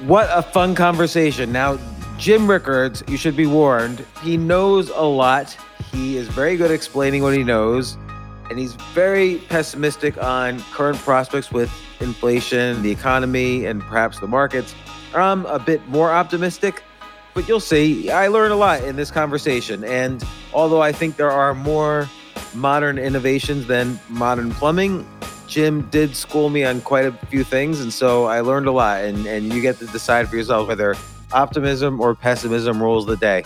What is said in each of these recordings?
What a fun conversation. Now, Jim Rickards, you should be warned, he knows a lot. He is very good at explaining what he knows, and he's very pessimistic on current prospects with inflation, the economy, and perhaps the markets. I'm a bit more optimistic, but you'll see. I learned a lot in this conversation, and although I think there are more modern innovations than modern plumbing, Jim did school me on quite a few things, and so I learned a lot. And, and you get to decide for yourself whether optimism or pessimism rules the day.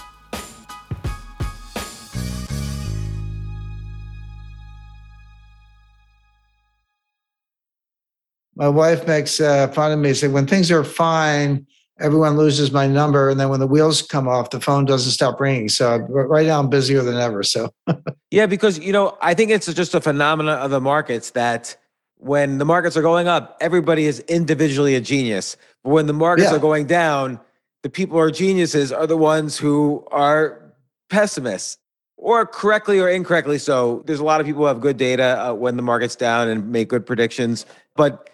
My wife makes uh, fun of me. Say when things are fine, everyone loses my number, and then when the wheels come off, the phone doesn't stop ringing. So right now I'm busier than ever. So yeah, because you know I think it's just a phenomenon of the markets that when the markets are going up, everybody is individually a genius. But when the markets yeah. are going down, the people who are geniuses are the ones who are pessimists, or correctly or incorrectly so. There's a lot of people who have good data uh, when the market's down and make good predictions. But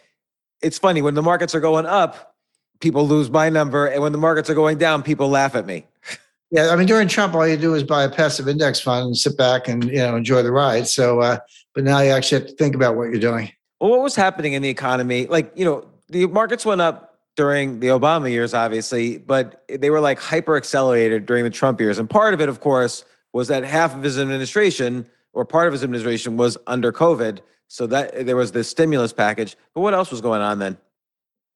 it's funny when the markets are going up, people lose my number, and when the markets are going down, people laugh at me. Yeah, I mean during Trump, all you do is buy a passive index fund and sit back and you know enjoy the ride. So, uh, but now you actually have to think about what you're doing. Well, what was happening in the economy? Like, you know, the markets went up during the Obama years, obviously, but they were like hyper accelerated during the Trump years. And part of it, of course, was that half of his administration or part of his administration was under COVID. So that there was this stimulus package. But what else was going on then?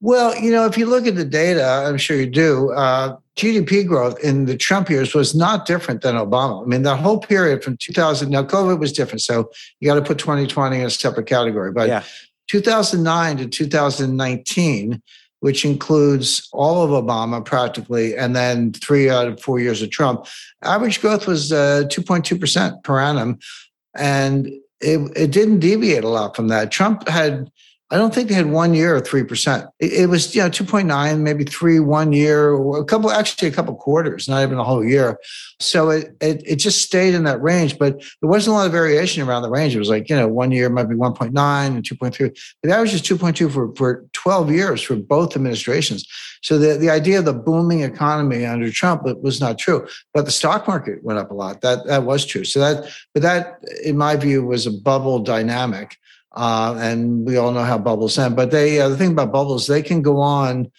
Well, you know, if you look at the data, I'm sure you do, uh, GDP growth in the Trump years was not different than Obama. I mean, the whole period from 2000, now COVID was different. So you got to put 2020 in a separate category. But yeah. 2009 to 2019, which includes all of Obama practically, and then three out of four years of Trump, average growth was uh, 2.2% per annum. And it, it didn't deviate a lot from that. Trump had I don't think they had one year or 3%. It, it was, you know, 2.9, maybe three one year, a couple, actually a couple quarters, not even a whole year. So it, it, it just stayed in that range, but there wasn't a lot of variation around the range. It was like, you know, one year might be 1.9 and 2.3. The average is 2.2 for, for 12 years for both administrations. So the, the idea of the booming economy under Trump was not true, but the stock market went up a lot. That, that was true. So that, but that, in my view, was a bubble dynamic. Uh, and we all know how bubbles end. But they, uh, the thing about bubbles, they can go on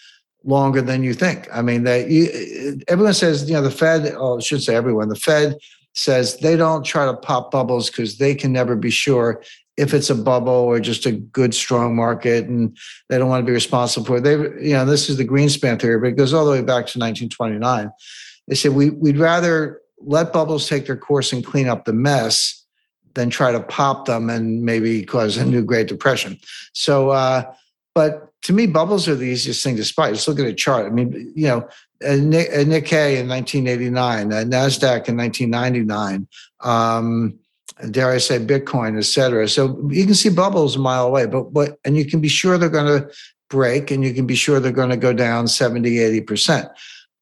longer than you think. I mean, you, everyone says, you know, the Fed, oh, I should say everyone, the Fed says they don't try to pop bubbles because they can never be sure if it's a bubble or just a good, strong market, and they don't want to be responsible for it. They, you know, this is the Greenspan theory, but it goes all the way back to 1929. They said we, we'd rather let bubbles take their course and clean up the mess than try to pop them and maybe cause a new Great Depression. So, uh, but to me, bubbles are the easiest thing to spot. Just look at a chart. I mean, you know, a Nikkei in 1989, a Nasdaq in 1999. Um, dare I say, Bitcoin, et cetera. So you can see bubbles a mile away, but what, and you can be sure they're going to break and you can be sure they're going to go down 70, 80%.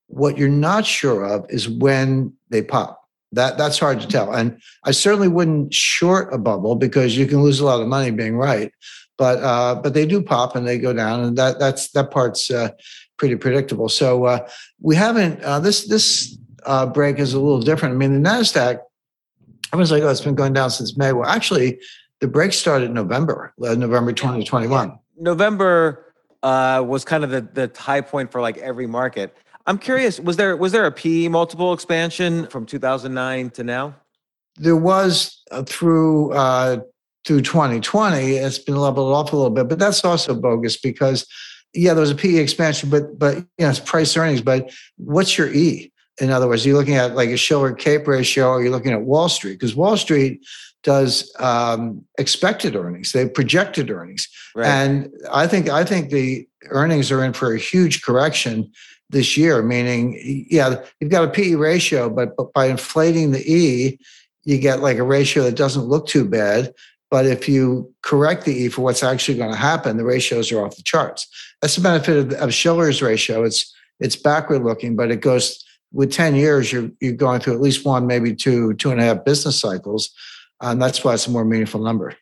What you're not sure of is when they pop. That that's hard to tell. And I certainly wouldn't short a bubble because you can lose a lot of money being right. But uh, but they do pop and they go down, and that that's that part's uh, pretty predictable. So uh, we haven't uh, this this uh, break is a little different. I mean, the Nasdaq. Everyone's like, oh, it's been going down since May. Well, actually, the break started in November, uh, November 2021. November was kind of the the high point for like every market. I'm curious, was there was there a P multiple expansion from 2009 to now? There was uh, through uh, through 2020. It's been leveled off a little bit, but that's also bogus because yeah, there was a PE expansion, but but you know it's price earnings. But what's your E? In other words, are you're looking at like a Shiller Cape ratio, or you're looking at Wall Street because Wall Street does um, expected earnings, they projected earnings, right. and I think I think the earnings are in for a huge correction this year, meaning, yeah, you've got a PE ratio, but, but by inflating the E, you get like a ratio that doesn't look too bad. But if you correct the E for what's actually going to happen, the ratios are off the charts. That's the benefit of, of Shiller's ratio. It's it's backward looking, but it goes with 10 years, you're you're going through at least one, maybe two, two and a half business cycles. And that's why it's a more meaningful number.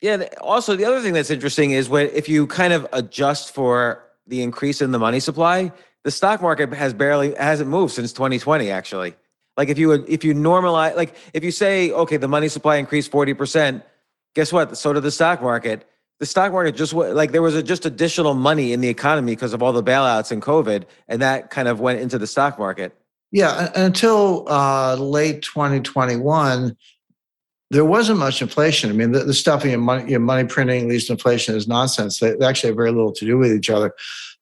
Yeah. Also, the other thing that's interesting is when if you kind of adjust for the increase in the money supply, the stock market has barely hasn't moved since 2020 actually. Like if you would if you normalize like if you say okay the money supply increased 40% guess what? So did the stock market. The stock market just like there was a, just additional money in the economy because of all the bailouts and covid and that kind of went into the stock market. Yeah until uh, late 2021 there wasn't much inflation. I mean, the, the stuff in your money, your money printing least inflation is nonsense. They, they, actually have very little to do with each other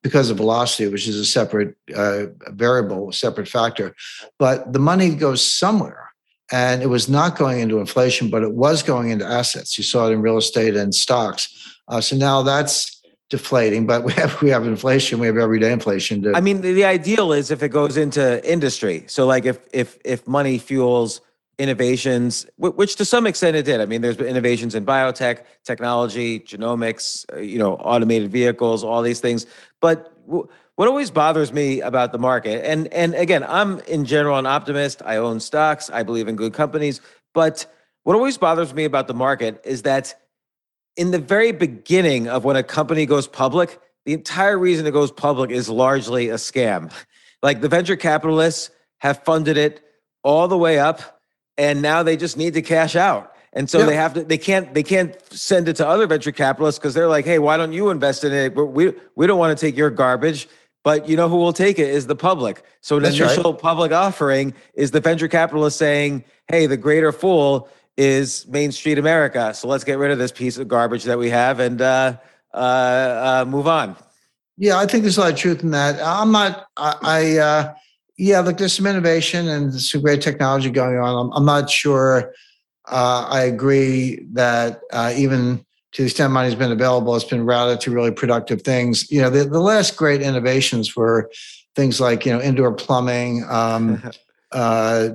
because of velocity, which is a separate uh, variable, separate factor. But the money goes somewhere. And it was not going into inflation, but it was going into assets. You saw it in real estate and stocks. Uh, so now that's deflating, but we have we have inflation. We have everyday inflation. To- I mean, the, the ideal is if it goes into industry. So, like if if if money fuels innovations, which to some extent it did. I mean, there's been innovations in biotech, technology, genomics, uh, you know, automated vehicles, all these things. But what always bothers me about the market, and and again, I'm in general an optimist. I own stocks. I believe in good companies. But what always bothers me about the market is that in the very beginning of when a company goes public, the entire reason it goes public is largely a scam. Like the venture capitalists have funded it all the way up and now they just need to cash out. And so yeah. they have to they can't they can't send it to other venture capitalists because they're like, hey, why don't you invest in it? But we we don't want to take your garbage. But you know who will take it is the public. So an That's initial right. public offering is the venture capitalist saying, hey, the greater fool is Main Street America. So let's get rid of this piece of garbage that we have and uh, uh, uh, move on. Yeah, I think there's a lot of truth in that. I'm not. I, I uh, yeah, look, there's some innovation and some great technology going on. I'm, I'm not sure. Uh, I agree that uh, even to the extent money's been available, it's been routed to really productive things. You know, the, the last great innovations were things like you know indoor plumbing, um, uh,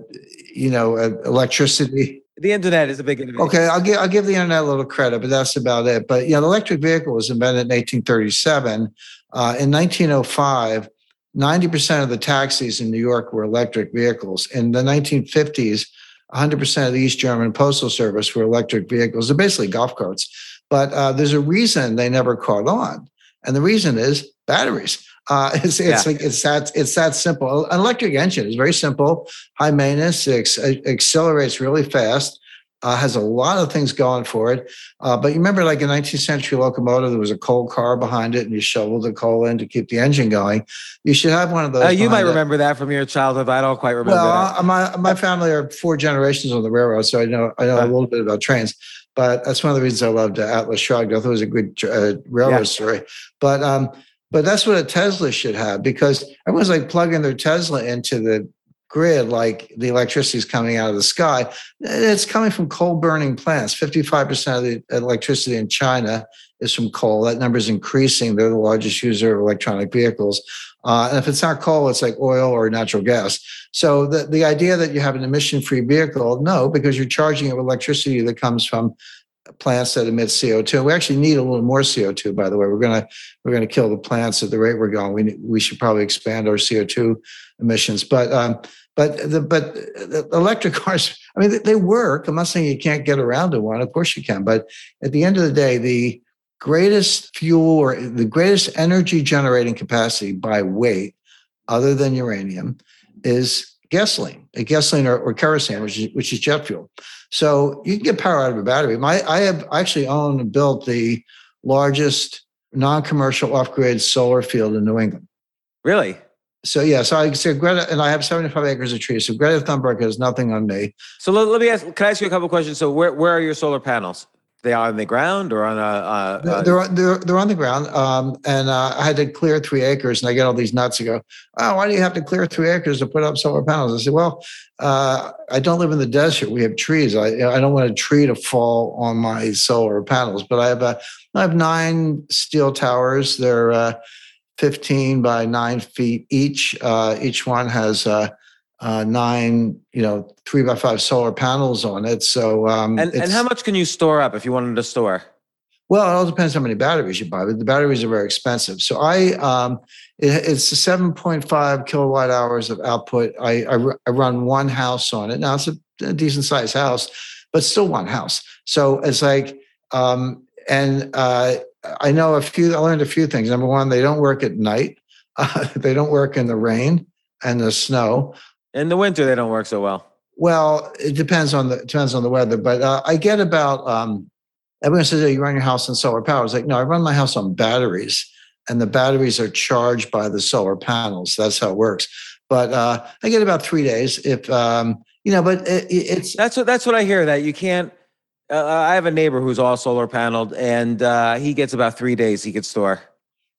you know, uh, electricity. the internet is a big innovation. Okay, I'll give I'll give the internet a little credit, but that's about it. But yeah, the electric vehicle was invented in 1837. Uh, in 1905, 90% of the taxis in New York were electric vehicles. In the 1950s, 100% of the East German Postal Service were electric vehicles. They're basically golf carts. But uh, there's a reason they never caught on. And the reason is batteries. Uh, it's it's yeah. like it's that it's that simple. An electric engine is very simple, high maintenance, it, accelerates really fast, uh, has a lot of things going for it. Uh, but you remember, like a 19th century locomotive, there was a coal car behind it, and you shoveled the coal in to keep the engine going. You should have one of those. Uh, you might remember that from your childhood. I don't quite remember. Well, that. my my family are four generations on the railroad, so I know I know a little bit about trains. But that's one of the reasons I loved Atlas Shrugged. I thought it was a good uh, railroad yeah. story. But um, but that's what a Tesla should have because everyone's like plugging their Tesla into the grid like the electricity is coming out of the sky. It's coming from coal burning plants. 55% of the electricity in China is from coal. That number is increasing. They're the largest user of electronic vehicles. Uh, and if it's not coal, it's like oil or natural gas. So the, the idea that you have an emission free vehicle, no, because you're charging it with electricity that comes from plants that emit CO2. We actually need a little more CO2, by the way. We're gonna we're gonna kill the plants at the rate we're going. We we should probably expand our CO2 emissions. But um, but the but the electric cars, I mean, they work. I'm not saying you can't get around to one. Of course you can. But at the end of the day, the greatest fuel or the greatest energy generating capacity by weight, other than uranium, is gasoline, a gasoline or, or kerosene, which is which is jet fuel. So you can get power out of a battery. My I have actually owned and built the largest non-commercial off-grid solar field in New England. Really? So yeah, so I say Greta, and I have 75 acres of trees. So Greta Thunberg has nothing on me. So let, let me ask. Can I ask you a couple questions? So where where are your solar panels? They are on the ground or on a? a they're, they're they're on the ground. Um, and uh, I had to clear three acres, and I get all these nuts. to go, oh, why do you have to clear three acres to put up solar panels? I said, well, uh, I don't live in the desert. We have trees. I I don't want a tree to fall on my solar panels. But I have a I have nine steel towers. They're uh, 15 by nine feet each. Uh, each one has uh, nine, you know, three by five solar panels on it. So, um, and, and how much can you store up if you wanted to store? Well, it all depends how many batteries you buy, but the batteries are very expensive. So I, um, it, it's 7.5 kilowatt hours of output. I, I, I, run one house on it. Now it's a, a decent sized house, but still one house. So it's like, um, and uh, I know a few, I learned a few things. Number one, they don't work at night. Uh, they don't work in the rain and the snow. In the winter, they don't work so well. Well, it depends on the depends on the weather, but uh, I get about um, everyone says, oh, "You run your house on solar power." It's like, no, I run my house on batteries, and the batteries are charged by the solar panels. That's how it works. But uh, I get about three days if um, you know. But it, it's that's what that's what I hear. That you can't. Uh, I have a neighbor who's all solar paneled, and uh, he gets about three days he could store.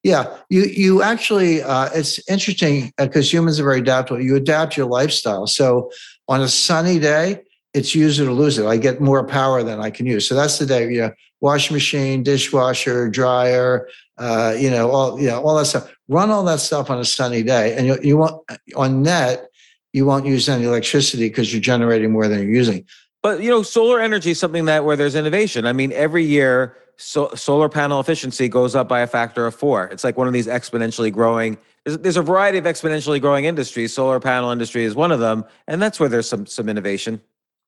Yeah, you you actually uh, it's interesting because uh, humans are very adaptable. You adapt your lifestyle. So on a sunny day, it's use it or lose it. I get more power than I can use. So that's the day. You know, washing machine, dishwasher, dryer, uh, you know, all you know, all that stuff. Run all that stuff on a sunny day, and you you want on net you won't use any electricity because you're generating more than you're using. But you know, solar energy is something that where there's innovation. I mean, every year so, solar panel efficiency goes up by a factor of four. It's like one of these exponentially growing. There's, there's, a variety of exponentially growing industries. Solar panel industry is one of them, and that's where there's some some innovation.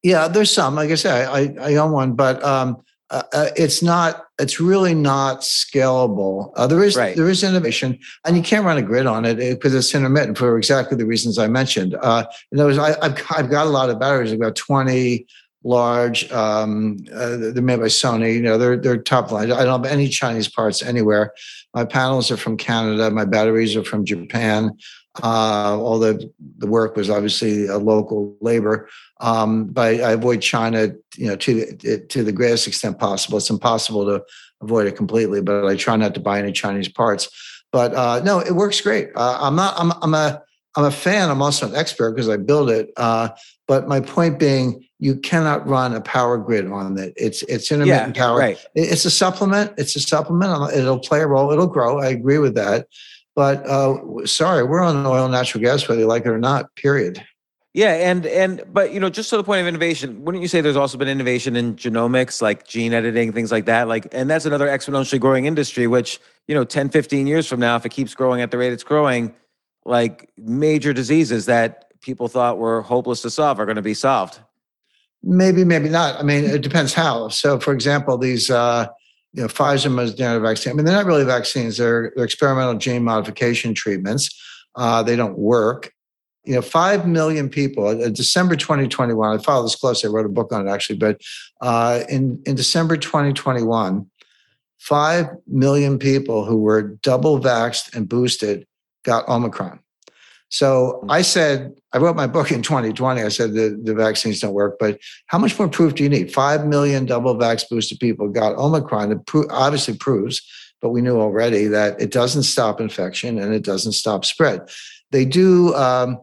Yeah, there's some. Like I said, I I own one, but um, uh, uh, it's not. It's really not scalable. Uh, there is right. there is innovation, and you can't run a grid on it because it's intermittent for exactly the reasons I mentioned. Uh, in other words, I, I've I've got a lot of batteries. I've got 20 large. Um, uh, they're made by Sony. You know, they're they're top line. I don't have any Chinese parts anywhere. My panels are from Canada. My batteries are from Japan. Uh, all the the work was obviously a local labor, um, but I avoid China. You know, to the, to the greatest extent possible. It's impossible to avoid it completely, but I try not to buy any Chinese parts. But uh, no, it works great. Uh, I'm not. I'm, I'm a. I'm a fan. I'm also an expert because I build it. Uh, but my point being, you cannot run a power grid on it. It's it's intermittent yeah, power. Right. It's a supplement. It's a supplement. It'll play a role. It'll grow. I agree with that. But uh, sorry, we're on oil and natural gas, whether you like it or not. Period. Yeah, and and but you know, just to the point of innovation, wouldn't you say there's also been innovation in genomics, like gene editing, things like that? Like, and that's another exponentially growing industry, which, you know, 10, 15 years from now, if it keeps growing at the rate it's growing, like major diseases that people thought were hopeless to solve are going to be solved. Maybe, maybe not. I mean, it depends how. So, for example, these uh, you know, Pfizer Moderna vaccine. I mean, they're not really vaccines. They're, they're experimental gene modification treatments. Uh, they don't work you know, 5 million people, uh, December 2021, I followed this closely. I wrote a book on it actually, but uh, in, in December 2021, 5 million people who were double vaxxed and boosted got Omicron. So I said, I wrote my book in 2020. I said the, the vaccines don't work, but how much more proof do you need? 5 million double vax boosted people got Omicron. It pro- obviously proves, but we knew already that it doesn't stop infection and it doesn't stop spread. They do um,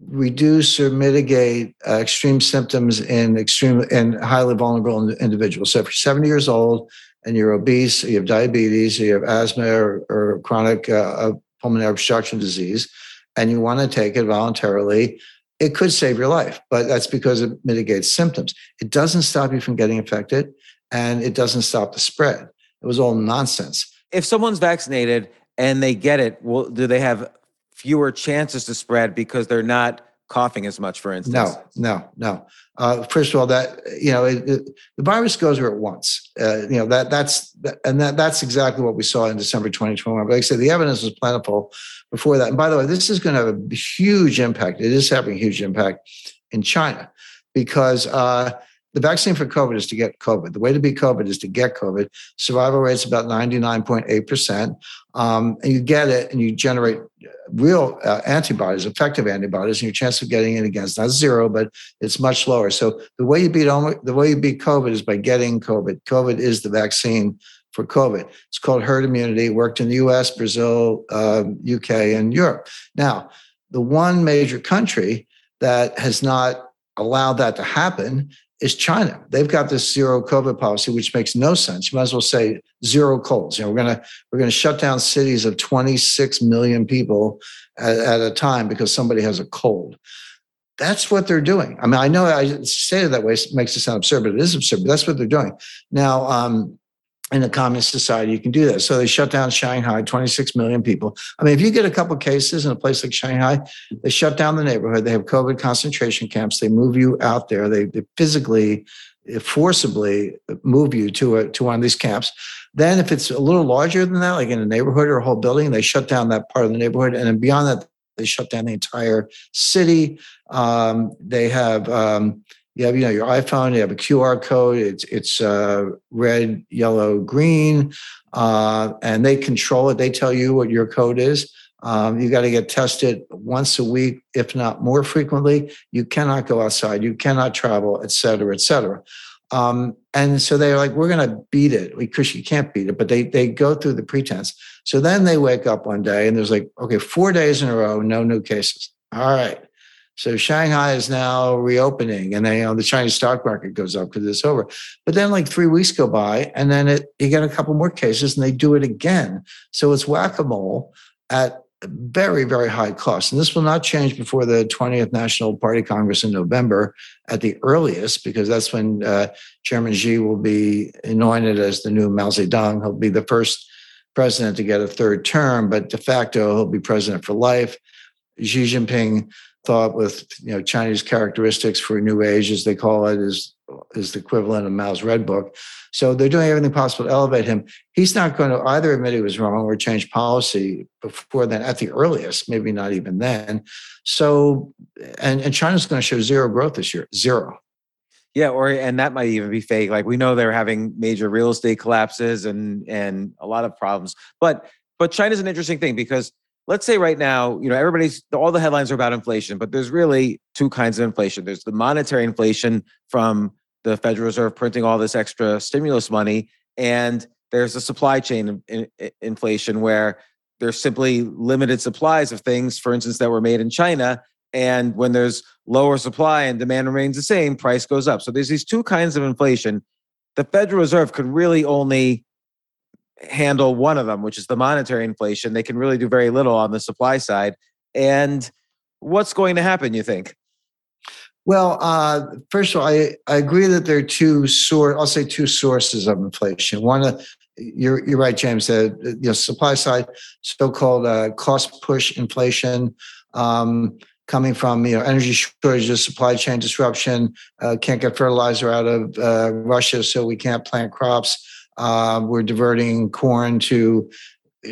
reduce or mitigate uh, extreme symptoms in extreme and highly vulnerable individuals. So if you're 70 years old and you're obese, you have diabetes, you have asthma or, or chronic uh, pulmonary obstruction disease, and you want to take it voluntarily, it could save your life. But that's because it mitigates symptoms. It doesn't stop you from getting infected, and it doesn't stop the spread. It was all nonsense. If someone's vaccinated and they get it, well, do they have fewer chances to spread because they're not coughing as much, for instance? No, no, no. Uh, first of all, that you know, it, it, the virus goes where it wants. Uh, you know that that's that, and that that's exactly what we saw in December 2021. But like I said, the evidence was plentiful before that. And by the way, this is going to have a huge impact. It is having a huge impact in China because uh, the vaccine for COVID is to get COVID. The way to beat COVID is to get COVID. Survival rate's about 99.8%. Um, and you get it and you generate real uh, antibodies, effective antibodies, and your chance of getting it again is not zero, but it's much lower. So the way you beat the way you beat COVID is by getting COVID. COVID is the vaccine for COVID. It's called herd immunity. It worked in the U.S., Brazil, uh, um, UK, and Europe. Now, the one major country that has not allowed that to happen is China. They've got this zero COVID policy, which makes no sense. You might as well say zero colds. You know, we're gonna we're gonna shut down cities of 26 million people at, at a time because somebody has a cold. That's what they're doing. I mean, I know I say it that way it makes it sound absurd, but it is absurd. But that's what they're doing now. Um, in a communist society, you can do that. So they shut down Shanghai, 26 million people. I mean, if you get a couple cases in a place like Shanghai, they shut down the neighborhood. They have COVID concentration camps. They move you out there. They, they physically, forcibly move you to a, to one of these camps. Then, if it's a little larger than that, like in a neighborhood or a whole building, they shut down that part of the neighborhood. And then beyond that, they shut down the entire city. Um, they have um, you have you know your iphone you have a qr code it's it's uh, red yellow green uh, and they control it. They tell you what your code is. Um, you got to get tested once a week if not more frequently. You cannot go outside you cannot travel et cetera et cetera. Um, and so they're like we're going to beat it. Because you can't beat it but they they go through the pretense. So then they wake up one day and there's like okay four days in a row no new cases. All right so Shanghai is now reopening, and they, you know, the Chinese stock market goes up because it's over. But then, like three weeks go by, and then it you get a couple more cases, and they do it again. So it's whack a mole at very very high cost, and this will not change before the 20th National Party Congress in November at the earliest, because that's when uh, Chairman Xi will be anointed as the new Mao Zedong. He'll be the first president to get a third term, but de facto he'll be president for life. Xi Jinping thought with you know Chinese characteristics for New Age, as they call it, is is the equivalent of Mao's Red Book. So they're doing everything possible to elevate him. He's not going to either admit he was wrong or change policy before then, at the earliest, maybe not even then. So, and, and China's going to show zero growth this year, zero. Yeah, or and that might even be fake. Like we know they're having major real estate collapses and and a lot of problems. But but China's an interesting thing because let's say right now, you know, everybody's all the headlines are about inflation, but there's really two kinds of inflation. There's the monetary inflation from the Federal Reserve printing all this extra stimulus money, and there's a supply chain inflation where there's simply limited supplies of things, for instance, that were made in China. And when there's lower supply and demand remains the same, price goes up. So there's these two kinds of inflation. The Federal Reserve could really only handle one of them, which is the monetary inflation. They can really do very little on the supply side. And what's going to happen, you think? Well, uh, first of all, I, I agree that there are two source. I'll say two sources of inflation. One, uh, you're you're right, James. The you know, supply side, so-called uh, cost push inflation, um, coming from you know energy shortages, supply chain disruption. Uh, can't get fertilizer out of uh, Russia, so we can't plant crops. Uh, we're diverting corn to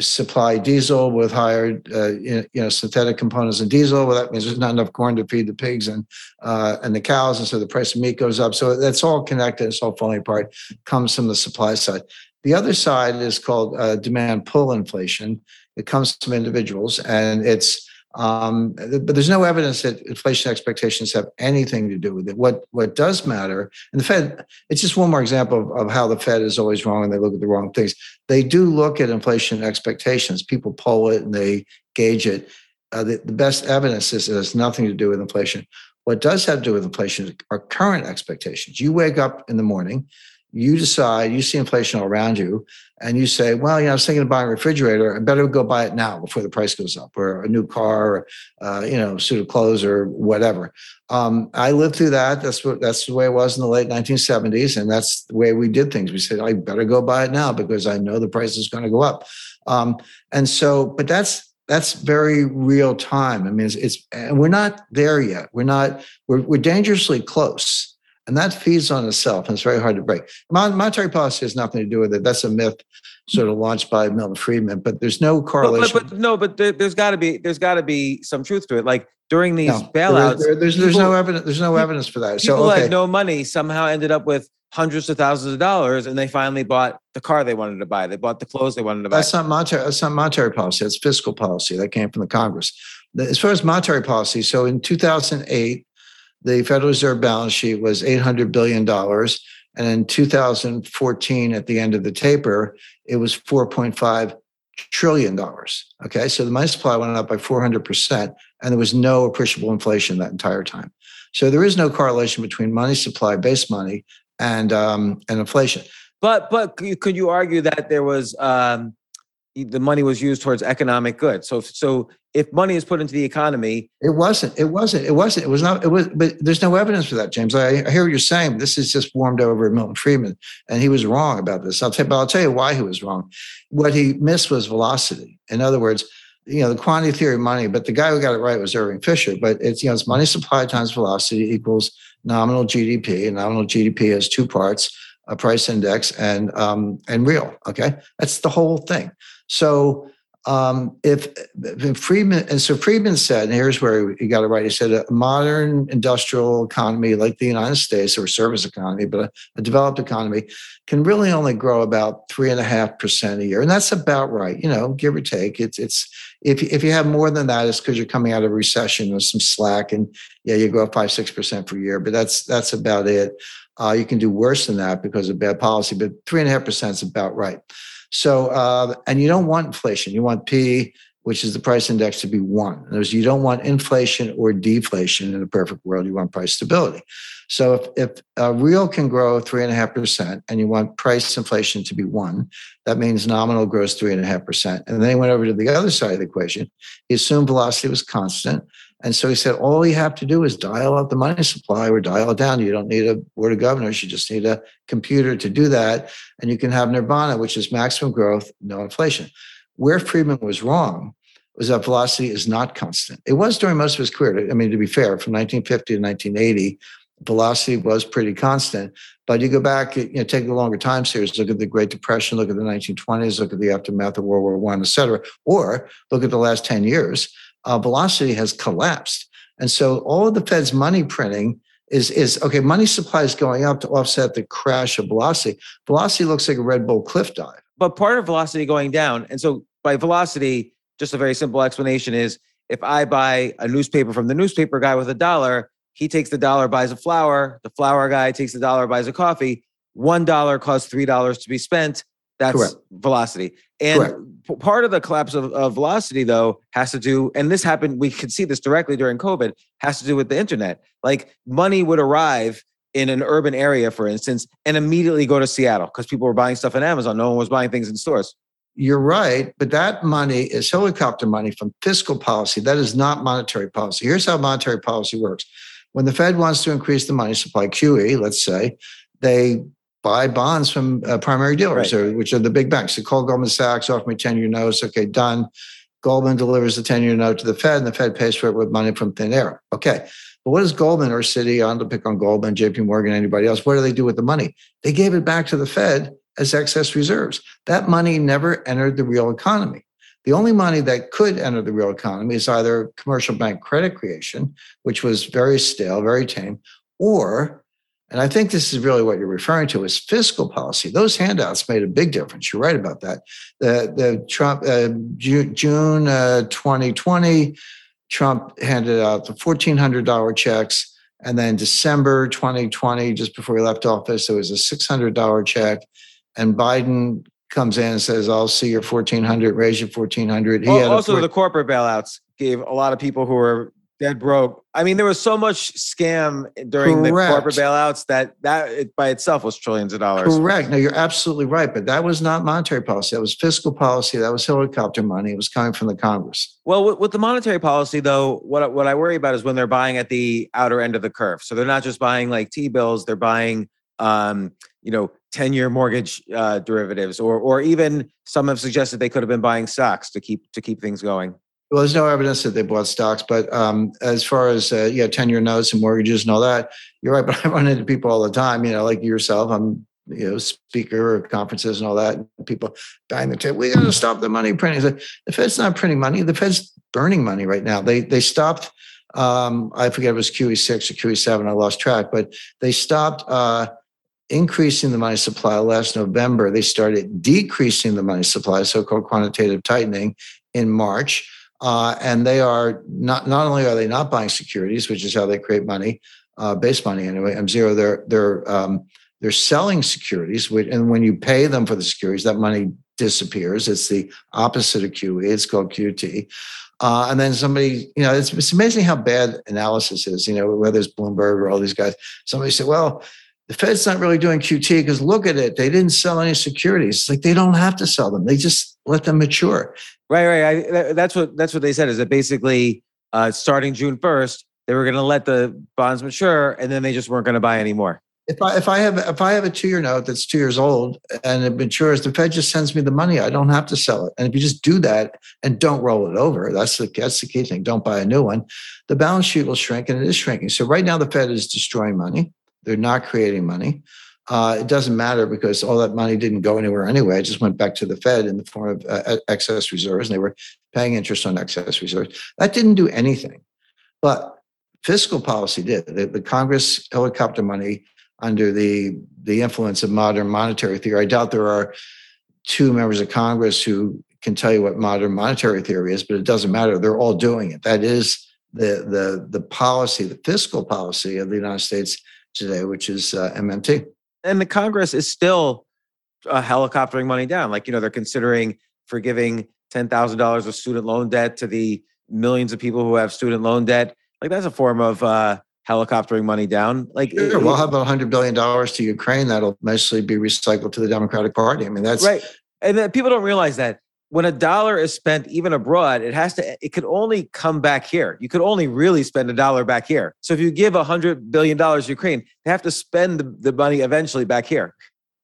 supply diesel with higher, uh, you know, synthetic components in diesel. Well, that means there's not enough corn to feed the pigs and uh, and the cows, and so the price of meat goes up. So that's all connected. It's all falling apart. Comes from the supply side. The other side is called uh, demand pull inflation. It comes from individuals, and it's um, but there's no evidence that inflation expectations have anything to do with it. What what does matter, and the Fed, it's just one more example of, of how the Fed is always wrong and they look at the wrong things. They do look at inflation expectations. People poll it and they gauge it. Uh, the, the best evidence is it has nothing to do with inflation. What does have to do with inflation are current expectations. You wake up in the morning, you decide, you see inflation all around you, and you say, well, you know, I was thinking of buying a refrigerator. I better go buy it now before the price goes up, or a new car, or, uh, you know, suit of clothes, or whatever. Um, I lived through that. That's what that's the way it was in the late 1970s, and that's the way we did things. We said, I better go buy it now because I know the price is going to go up. Um, and so, but that's that's very real time. I mean, it's, it's and we're not there yet. We're not. We're, we're dangerously close and that feeds on itself, and it's very hard to break. monetary policy has nothing to do with it. That's a myth, sort of launched by Milton Friedman. But there's no correlation. But, but, but no, but there, has got to be there's got to be some truth to it. Like during these no, bailouts, there, there's people, there's no evidence. There's no evidence for that. People so okay. had no money somehow ended up with hundreds of thousands of dollars, and they finally bought the car they wanted to buy. They bought the clothes they wanted to buy. That's not monetary. That's not monetary policy. That's fiscal policy that came from the Congress. As far as monetary policy, so in 2008 the Federal Reserve balance sheet was $800 billion. And in 2014, at the end of the taper, it was $4.5 trillion. Okay. So the money supply went up by 400%, and there was no appreciable inflation that entire time. So there is no correlation between money supply, base money, and um, and inflation. But but could you argue that there was um, the money was used towards economic good. So so if money is put into the economy, it wasn't. It wasn't. It wasn't. It was not. It was. But there's no evidence for that, James. I, I hear what you're saying. This is just warmed over Milton Friedman, and he was wrong about this. I'll tell. But I'll tell you why he was wrong. What he missed was velocity. In other words, you know the quantity theory of money. But the guy who got it right was Irving Fisher. But it's you know it's money supply times velocity equals nominal GDP, and nominal GDP has two parts: a price index and um, and real. Okay, that's the whole thing. So um, if, if, Friedman, and so Friedman said, and here's where he got it right. He said a modern industrial economy like the United States or service economy, but a, a developed economy can really only grow about three and a half percent a year. And that's about right, you know, give or take. It's, it's, if, if you have more than that, it's because you're coming out of recession or some slack and yeah, you grow five, 6% per year, but that's, that's about it. Uh, you can do worse than that because of bad policy, but three and a half percent is about right. So, uh, and you don't want inflation. You want P, which is the price index, to be one. In other words, you don't want inflation or deflation in a perfect world. You want price stability. So, if, if a real can grow three and you want price inflation to be one, that means nominal grows three and a half percent. And then he went over to the other side of the equation. He assumed velocity was constant. And so he said, all you have to do is dial up the money supply or dial it down. You don't need a board of governors. You just need a computer to do that. And you can have nirvana, which is maximum growth, no inflation. Where Friedman was wrong was that velocity is not constant. It was during most of his career. I mean, to be fair, from 1950 to 1980, velocity was pretty constant. But you go back, you know, take a longer time series, look at the Great Depression, look at the 1920s, look at the aftermath of World War One, et cetera, or look at the last 10 years uh, velocity has collapsed. And so all of the Fed's money printing is, is okay, money supply is going up to offset the crash of velocity. Velocity looks like a Red Bull cliff dive. But part of velocity going down, and so by velocity, just a very simple explanation is if I buy a newspaper from the newspaper guy with a dollar, he takes the dollar, buys a flower, the flower guy takes the dollar, buys a coffee. One dollar costs three dollars to be spent. That's Correct. velocity. And Correct. part of the collapse of, of, velocity, though, has to do, and this happened, we could see this directly during COVID, has to do with the internet. Like money would arrive in an urban area, for instance, and immediately go to Seattle because people were buying stuff on Amazon. No one was buying things in stores. You're right, but that money is helicopter money from fiscal policy. That is not monetary policy. Here's how monetary policy works When the Fed wants to increase the money supply, QE, let's say, they buy bonds from uh, primary dealers, right. or, which are the big banks. They call Goldman Sachs, offer me 10 year notes. Okay, done. Goldman delivers the 10 year note to the Fed, and the Fed pays for it with money from thin air. Okay. But what does Goldman or Citi, on to pick on Goldman, JP Morgan, anybody else, what do they do with the money? They gave it back to the Fed as excess reserves. That money never entered the real economy. The only money that could enter the real economy is either commercial bank credit creation, which was very stale, very tame, or, and I think this is really what you're referring to, is fiscal policy. Those handouts made a big difference. You're right about that. The, the Trump, uh, June uh, 2020, Trump handed out the $1,400 checks. And then December 2020, just before he left office, there was a $600 check. And Biden comes in and says, "I'll see your 1,400, raise your fourteen hundred. He well, also, the corporate bailouts gave a lot of people who were dead broke. I mean, there was so much scam during Correct. the corporate bailouts that that it by itself was trillions of dollars. Correct. No, you're absolutely right, but that was not monetary policy. That was fiscal policy. That was helicopter money. It was coming from the Congress. Well, with, with the monetary policy, though, what what I worry about is when they're buying at the outer end of the curve. So they're not just buying like T bills; they're buying, um, you know, 10 year mortgage uh, derivatives or or even some have suggested they could have been buying stocks to keep to keep things going well there's no evidence that they bought stocks but um, as far as uh, yeah 10 year notes and mortgages and all that you're right but i run into people all the time you know like yourself i'm you know speaker of conferences and all that and people buying the table we got to stop the money printing the fed's not printing money the fed's burning money right now they they stopped um, i forget it was qe6 or qe7 i lost track but they stopped uh, increasing the money supply last November. They started decreasing the money supply, so-called quantitative tightening, in March. Uh, and they are not not only are they not buying securities, which is how they create money, uh, base money anyway. I'm zero. They're they're um, they're selling securities, which, and when you pay them for the securities, that money disappears. It's the opposite of QE. It's called QT. Uh, and then somebody, you know, it's, it's amazing how bad analysis is. You know, whether it's Bloomberg or all these guys. Somebody said, "Well, the Fed's not really doing QT because look at it. They didn't sell any securities. It's like they don't have to sell them. They just let them mature. Right, right. I, that's what that's what they said. Is that basically uh, starting June first, they were going to let the bonds mature, and then they just weren't going to buy anymore. If I if I have if I have a two year note that's two years old and it matures, the Fed just sends me the money. I don't have to sell it. And if you just do that and don't roll it over, that's the that's the key thing. Don't buy a new one. The balance sheet will shrink, and it is shrinking. So right now, the Fed is destroying money. They're not creating money. Uh, it doesn't matter because all that money didn't go anywhere anyway. It just went back to the Fed in the form of uh, excess reserves, and they were paying interest on excess reserves. That didn't do anything. But fiscal policy did. The, the Congress helicopter money under the the influence of modern monetary theory. I doubt there are two members of Congress who can tell you what modern monetary theory is, but it doesn't matter. They're all doing it. That is the the the policy, the fiscal policy of the United States today, which is uh, MMT. And the Congress is still uh, helicoptering money down. Like, you know, they're considering forgiving $10,000 of student loan debt to the millions of people who have student loan debt. Like, that's a form of uh, helicoptering money down. Like, sure, it, we'll have $100 billion to Ukraine that'll mostly be recycled to the Democratic Party. I mean, that's right. And people don't realize that when a dollar is spent even abroad, it has to, it could only come back here. You could only really spend a dollar back here. So if you give a hundred billion dollars to Ukraine, they have to spend the, the money eventually back here.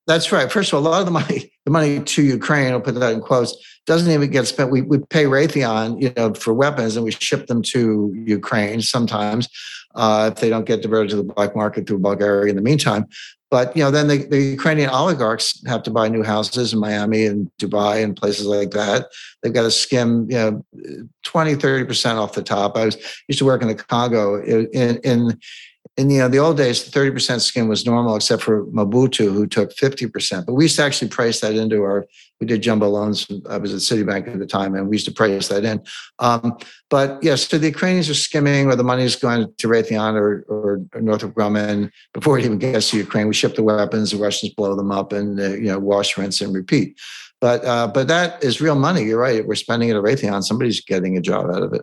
That's right. First of all, a lot of the money, the money to Ukraine, I'll put that in quotes, doesn't even get spent. We, we pay Raytheon, you know, for weapons and we ship them to Ukraine sometimes uh, if they don't get diverted to the black market through Bulgaria in the meantime. But you know, then the, the, Ukrainian oligarchs have to buy new houses in Miami and Dubai and places like that. They've got to skim, you know, 20, 30% off the top. I was used to work in the Congo in, in in you know the old days, 30% skim was normal, except for Mobutu, who took 50%. But we used to actually price that into our. We did jumbo loans. I was at Citibank at the time, and we used to price that in. Um, but yes, so the Ukrainians are skimming, or the money is going to Raytheon or, or, or Northrop Grumman before it even gets to Ukraine. We ship the weapons, the Russians blow them up, and uh, you know wash, rinse, and repeat. But uh, but that is real money. You're right. We're spending it at Raytheon. Somebody's getting a job out of it.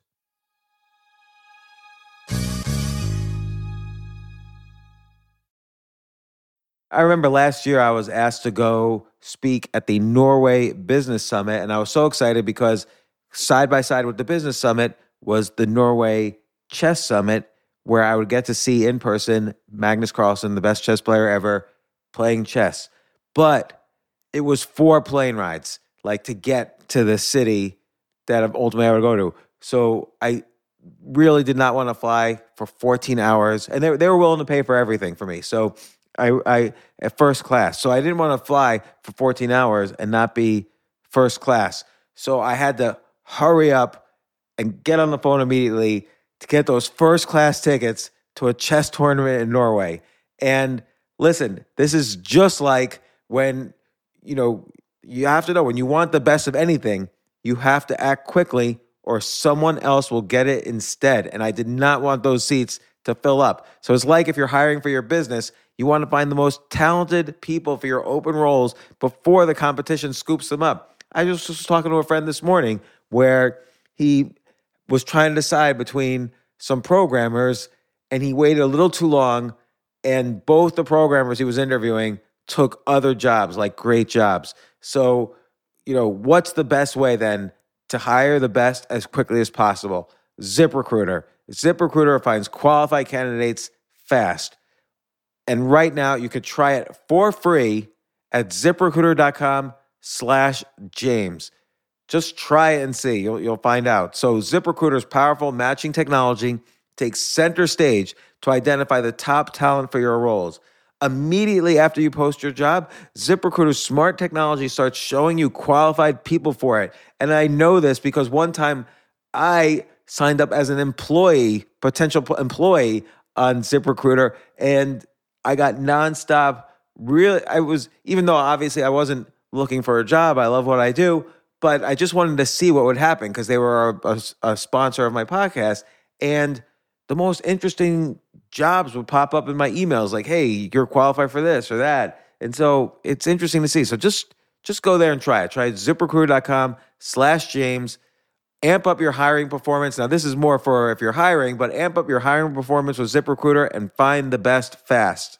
I remember last year I was asked to go speak at the Norway Business Summit, and I was so excited because side by side with the Business Summit was the Norway Chess Summit, where I would get to see in person Magnus Carlsen, the best chess player ever, playing chess. But it was four plane rides, like to get to the city that ultimately I would go to. So I really did not want to fly for 14 hours, and they, they were willing to pay for everything for me. So I, I at first class. So I didn't want to fly for 14 hours and not be first class. So I had to hurry up and get on the phone immediately to get those first class tickets to a chess tournament in Norway. And listen, this is just like when, you know, you have to know when you want the best of anything, you have to act quickly or someone else will get it instead. And I did not want those seats to fill up. So it's like if you're hiring for your business, you want to find the most talented people for your open roles before the competition scoops them up. I just was talking to a friend this morning where he was trying to decide between some programmers and he waited a little too long and both the programmers he was interviewing took other jobs like great jobs. So, you know, what's the best way then to hire the best as quickly as possible? ZipRecruiter. ZipRecruiter finds qualified candidates fast. And right now you could try it for free at ziprecruiter.com slash James. Just try it and see. You'll, you'll find out. So ZipRecruiter's powerful matching technology takes center stage to identify the top talent for your roles. Immediately after you post your job, ZipRecruiter's smart technology starts showing you qualified people for it. And I know this because one time I signed up as an employee, potential employee on ZipRecruiter, and I got nonstop. Really, I was, even though obviously I wasn't looking for a job, I love what I do, but I just wanted to see what would happen because they were a, a, a sponsor of my podcast. And the most interesting jobs would pop up in my emails like, hey, you're qualified for this or that. And so it's interesting to see. So just just go there and try it. Try ziprecruiter.com slash James. Amp up your hiring performance. Now, this is more for if you're hiring, but amp up your hiring performance with ZipRecruiter and find the best fast.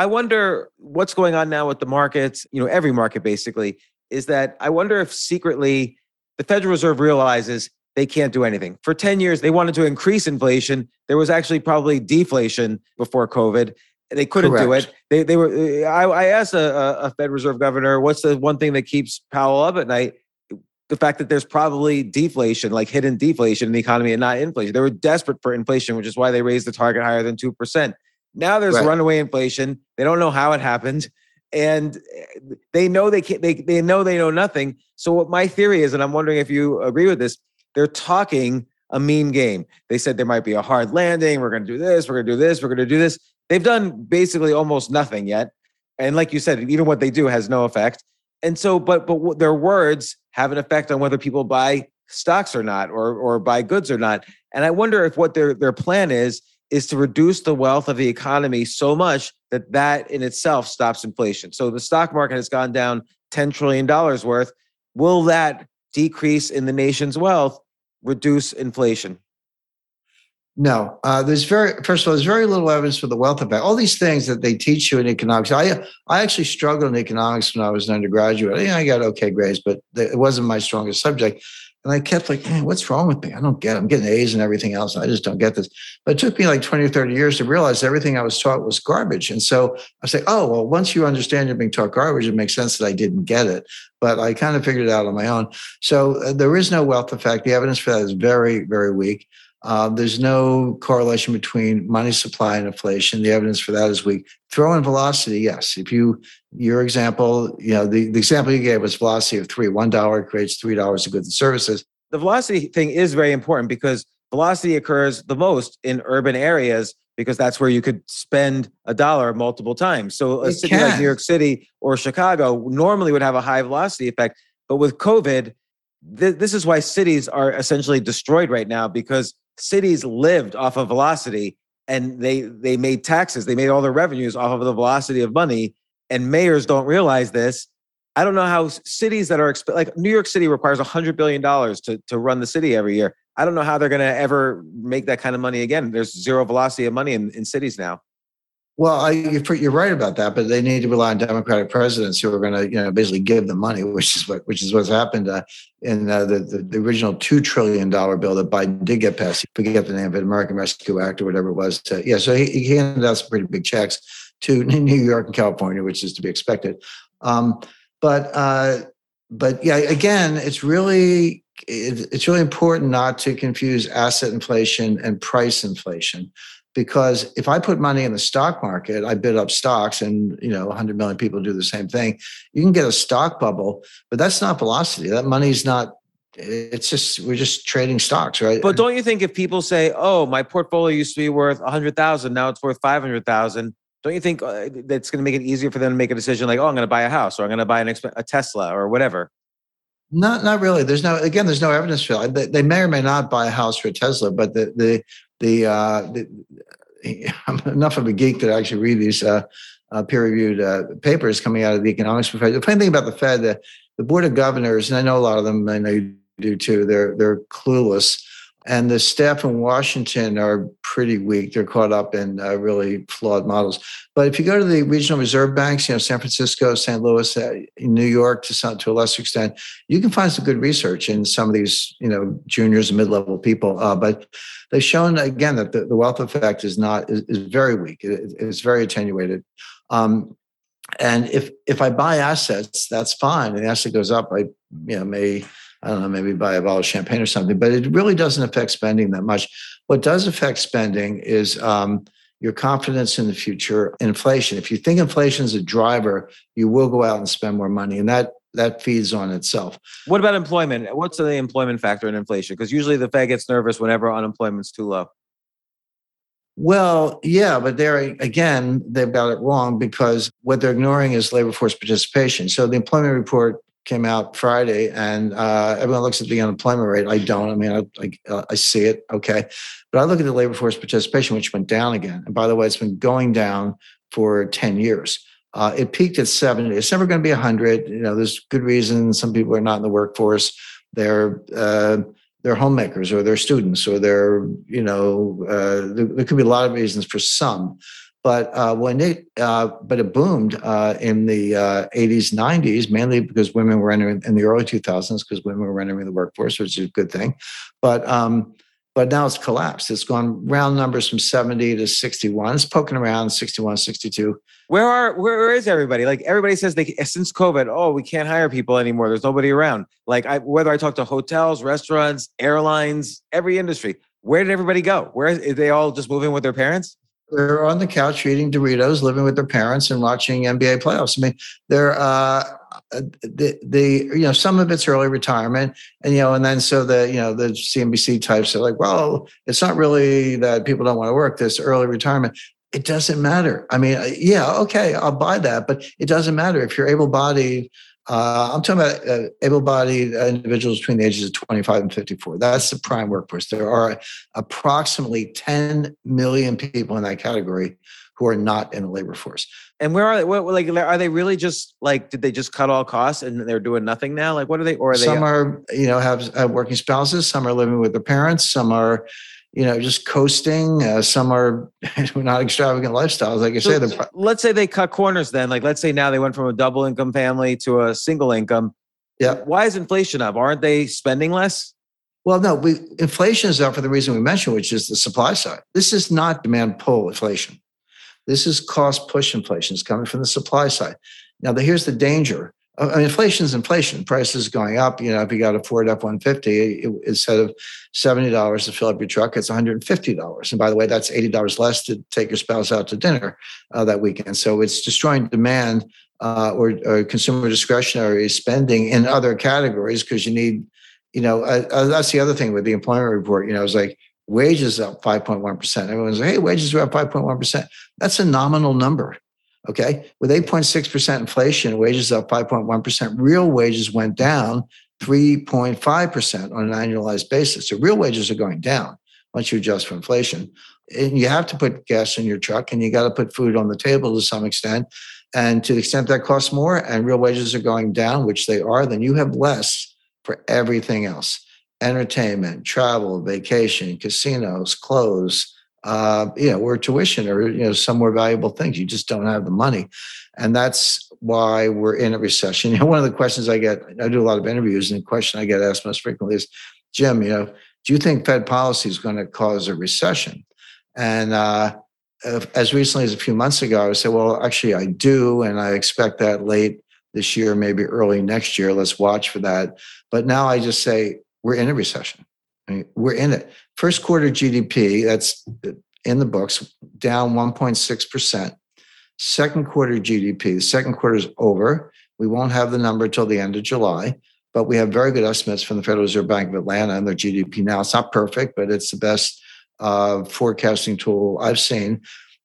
I wonder what's going on now with the markets, you know, every market basically. is that I wonder if secretly the Federal Reserve realizes they can't do anything. For 10 years, they wanted to increase inflation. There was actually probably deflation before COVID. They couldn't Correct. do it. They, they were. I, I asked a, a Fed Reserve governor, "What's the one thing that keeps Powell up at night?" The fact that there's probably deflation, like hidden deflation in the economy, and not inflation. They were desperate for inflation, which is why they raised the target higher than two percent. Now there's right. runaway inflation. They don't know how it happened. And eh, they know they can't they, they know they know nothing. So what my theory is and i'm wondering if you agree with this they're talking a mean game. They said there might be a hard landing. We're going to do this we're going to do this we're going to do this. They've done basically almost nothing yet. And like you said even what they do has no effect. And so but but their words have an effect on whether people buy stocks or not or or buy goods or not. And i wonder if what their their plan is is to reduce the wealth of the economy so much that that in itself stops inflation. So the stock market has gone down $10 trillion worth. Will that decrease in the nation's wealth reduce inflation? No, uh, there's very first of all, there's very little evidence for the wealth effect. All these things that they teach you in economics. I I actually struggled in economics when I was an undergraduate. I, I got okay grades, but it wasn't my strongest subject. And I kept like, hey, what's wrong with me? I don't get it. I'm getting A's and everything else. I just don't get this. But it took me like 20 or 30 years to realize everything I was taught was garbage. And so I say, oh, well, once you understand you're being taught garbage, it makes sense that I didn't get it. But I kind of figured it out on my own. So uh, there is no wealth effect. The evidence for that is very, very weak. Uh, there's no correlation between money supply and inflation. The evidence for that is weak. Throw in velocity, yes. If you your example, you know, the, the example you gave was velocity of three. One dollar creates three dollars of goods and services. The velocity thing is very important because velocity occurs the most in urban areas because that's where you could spend a dollar multiple times. So a it city can. like New York City or Chicago normally would have a high velocity effect, but with COVID, th- this is why cities are essentially destroyed right now because cities lived off of velocity and they they made taxes. They made all their revenues off of the velocity of money. And mayors don't realize this. I don't know how cities that are like new york city requires 100 billion dollars to, to run the city every year. I don't know how they're going to ever make that kind of money again. There's zero velocity of money in, in cities now well, I, you're right about that, but they need to rely on Democratic presidents who are going to, you know, basically give them money, which is what which is what's happened uh, in uh, the, the, the original two trillion dollar bill that Biden did get passed. Forget the name of it, American Rescue Act or whatever it was. To, yeah, so he, he, handed out some pretty big checks to New York and California, which is to be expected. Um, but uh, but yeah, again, it's really it's really important not to confuse asset inflation and price inflation because if I put money in the stock market, I bid up stocks and you know 100 million people do the same thing. You can get a stock bubble, but that's not velocity. That money's not it's just we're just trading stocks, right? But don't you think if people say, "Oh, my portfolio used to be worth 100,000, now it's worth 500,000." Don't you think uh, that's going to make it easier for them to make a decision like, "Oh, I'm going to buy a house or I'm going to buy an exp- a Tesla or whatever?" Not, not really. There's no again. There's no evidence for that. They, they may or may not buy a house for a Tesla, but the the the, uh, the I'm enough of a geek to actually read these uh, uh, peer-reviewed uh, papers coming out of the economics professor. The funny thing about the Fed, the, the board of governors, and I know a lot of them, I know you do too. They're they're clueless and the staff in Washington are pretty weak. They're caught up in uh, really flawed models. But if you go to the regional reserve banks, you know, San Francisco, St. Louis, uh, New York, to some to a lesser extent, you can find some good research in some of these, you know, juniors and mid-level people. Uh, but they've shown again that the, the wealth effect is not is, is very weak. It, it's very attenuated. Um, and if if I buy assets, that's fine. And the asset goes up, I you know may I don't know, maybe buy a bottle of champagne or something, but it really doesn't affect spending that much. What does affect spending is um, your confidence in the future, inflation. If you think inflation is a driver, you will go out and spend more money, and that that feeds on itself. What about employment? What's the employment factor in inflation? Because usually the Fed gets nervous whenever unemployment's too low. Well, yeah, but there again, they've got it wrong because what they're ignoring is labor force participation. So the employment report came out Friday, and uh, everyone looks at the unemployment rate. I don't. I mean, I, I, uh, I, see it, okay, but I look at the labor force participation, which went down again. And by the way, it's been going down for ten years. Uh, it peaked at seventy. It's never going to be hundred. You know, there's good reason. Some people are not in the workforce. They're uh, they're homemakers, or they're students, or they're you know, uh, there, there could be a lot of reasons for some. But uh, when it, uh, but it boomed uh, in the uh, 80s, 90s, mainly because women were entering in the early 2000s because women were entering the workforce, which is a good thing. But um, but now it's collapsed. It's gone round numbers from 70 to 61. It's poking around 61, 62. Where are where, is everybody? Like everybody says they since COVID, oh, we can't hire people anymore. There's nobody around. Like I, whether I talk to hotels, restaurants, airlines, every industry, where did everybody go? Where is they all just moving with their parents? They're on the couch eating Doritos, living with their parents, and watching NBA playoffs. I mean, they're uh, the the you know some of it's early retirement, and you know, and then so the you know the CNBC types are like, well, it's not really that people don't want to work. This early retirement. It doesn't matter. I mean, uh, yeah, okay, I'll buy that, but it doesn't matter if you're able-bodied uh, I'm talking about uh, able-bodied individuals between the ages of 25 and 54. That's the prime workforce. There are approximately 10 million people in that category who are not in the labor force. And where are they? What, like, are they really just like? Did they just cut all costs and they're doing nothing now? Like, what are they? Or are some they? are, you know, have, have working spouses. Some are living with their parents. Some are you know, just coasting. Uh, some are not extravagant lifestyles. Like I so, say, let's say they cut corners then. Like, let's say now they went from a double income family to a single income. Yeah. Why is inflation up? Aren't they spending less? Well, no, we, inflation is up for the reason we mentioned, which is the supply side. This is not demand pull inflation. This is cost push inflation. It's coming from the supply side. Now, the, here's the danger I mean, inflation is inflation. Prices going up. You know, if you got a Ford F one fifty, instead of seventy dollars to fill up your truck, it's one hundred and fifty dollars. And by the way, that's eighty dollars less to take your spouse out to dinner uh, that weekend. So it's destroying demand uh, or, or, consumer discretionary spending in other categories because you need, you know, uh, uh, that's the other thing with the employment report. You know, it's like wages up five point one percent. Everyone's like, hey, wages are up five point one percent. That's a nominal number. Okay. With 8.6% inflation, wages up 5.1%, real wages went down 3.5% on an annualized basis. So real wages are going down once you adjust for inflation. And you have to put gas in your truck and you got to put food on the table to some extent. And to the extent that costs more and real wages are going down, which they are, then you have less for everything else entertainment, travel, vacation, casinos, clothes, uh, you know, or tuition or, you know, some more valuable things. You just don't have the money. And that's why we're in a recession. You know, one of the questions I get, I do a lot of interviews, and the question I get asked most frequently is, Jim, you know, do you think Fed policy is going to cause a recession? And uh, as recently as a few months ago, I would say, well, actually, I do. And I expect that late this year, maybe early next year. Let's watch for that. But now I just say, we're in a recession. Mean, we're in it. First quarter GDP, that's in the books, down 1.6%. Second quarter GDP, the second quarter is over. We won't have the number until the end of July, but we have very good estimates from the Federal Reserve Bank of Atlanta and their GDP now. It's not perfect, but it's the best uh, forecasting tool I've seen.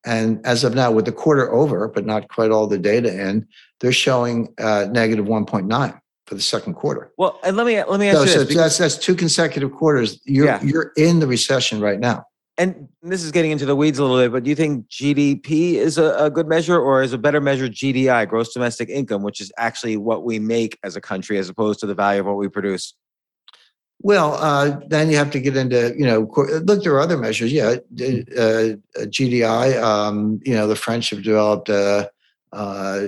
And as of now, with the quarter over, but not quite all the data in, they're showing uh, negative 1.9 for the second quarter. Well, and let me let me ask so, you this. So that's that's two consecutive quarters. You're yeah. you're in the recession right now. And this is getting into the weeds a little bit, but do you think GDP is a, a, good measure or is a better measure GDI, gross domestic income, which is actually what we make as a country as opposed to the value of what we produce? Well, uh, then you have to get into, you know, look, there are other measures. Yeah, uh, GDI, um, you know, the French have developed a, uh,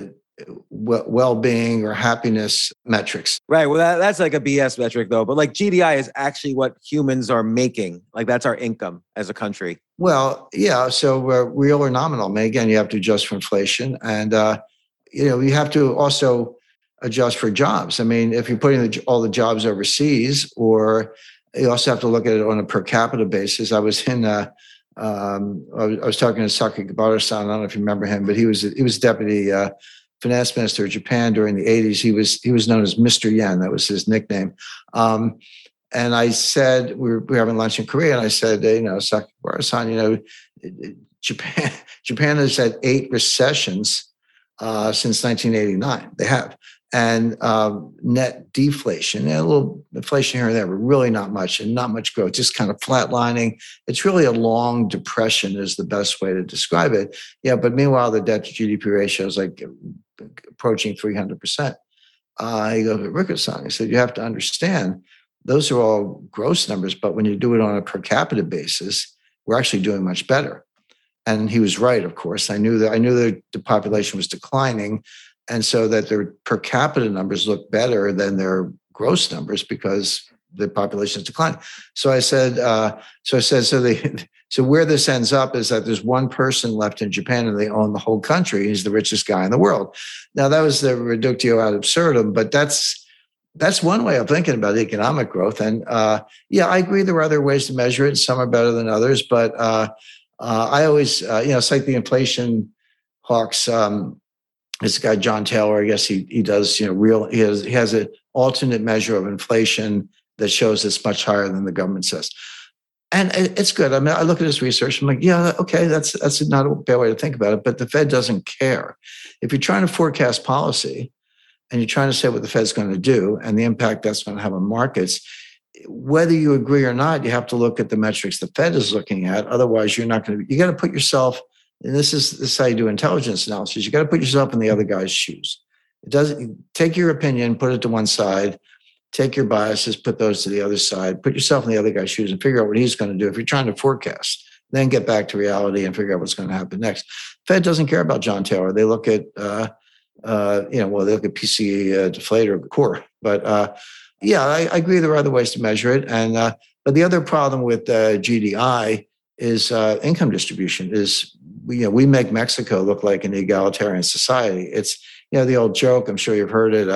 well-being or happiness metrics. Right. Well, that, that's like a BS metric though. But like GDI is actually what humans are making. Like that's our income as a country. Well, yeah. So uh, real or nominal. I mean, again, you have to adjust for inflation, and uh, you know you have to also adjust for jobs. I mean, if you're putting the, all the jobs overseas, or you also have to look at it on a per capita basis. I was in. Uh, um, I, was, I was talking to Sakakibara-san. I don't know if you remember him, but he was he was deputy uh, finance minister of Japan during the 80s. He was he was known as Mr. Yen. That was his nickname. Um, and I said we were, we were having lunch in Korea, and I said, you know, Sakakibara-san, you know, Japan Japan has had eight recessions uh, since 1989. They have. And um, net deflation, a little inflation here and there, but really not much, and not much growth, just kind of flatlining. It's really a long depression, is the best way to describe it. Yeah, but meanwhile, the debt to GDP ratio is like approaching 300%. Uh, he goes, Rickards-san, he said, you have to understand those are all gross numbers, but when you do it on a per capita basis, we're actually doing much better. And he was right, of course. I knew that I knew that the population was declining, and so that their per capita numbers look better than their gross numbers because the population is declining. So I said, uh, so I said, so they, so where this ends up is that there's one person left in Japan and they own the whole country. He's the richest guy in the world. Now that was the reductio ad absurdum, but that's that's one way of thinking about economic growth. And uh, yeah, I agree there are other ways to measure it. And some are better than others, but uh, uh, I always, uh, you know, it's like the inflation hawks. Um, this guy John Taylor, I guess he he does, you know, real. He has he has an alternate measure of inflation that shows it's much higher than the government says. And it's good. I mean, I look at this research. I'm like, yeah, okay, that's that's not a bad way to think about it. But the Fed doesn't care. If you're trying to forecast policy, and you're trying to say what the Fed's going to do and the impact that's going to have on markets, whether you agree or not, you have to look at the metrics the Fed is looking at. Otherwise, you're not going to. You got to put yourself. And this is this is how you do intelligence analysis. You got to put yourself in the other guy's shoes. It doesn't take your opinion, put it to one side, take your biases, put those to the other side, put yourself in the other guy's shoes, and figure out what he's going to do. If you're trying to forecast, then get back to reality and figure out what's going to happen next. Fed doesn't care about John Taylor. They look at uh, uh, you know, well, they look at PCE uh, deflator core. But uh, yeah, I, I, agree there are other ways to measure it. And uh, but the other problem with uh, GDI is uh, income distribution. Is you know we make Mexico look like an egalitarian society. It's you know the old joke. I'm sure you've heard it.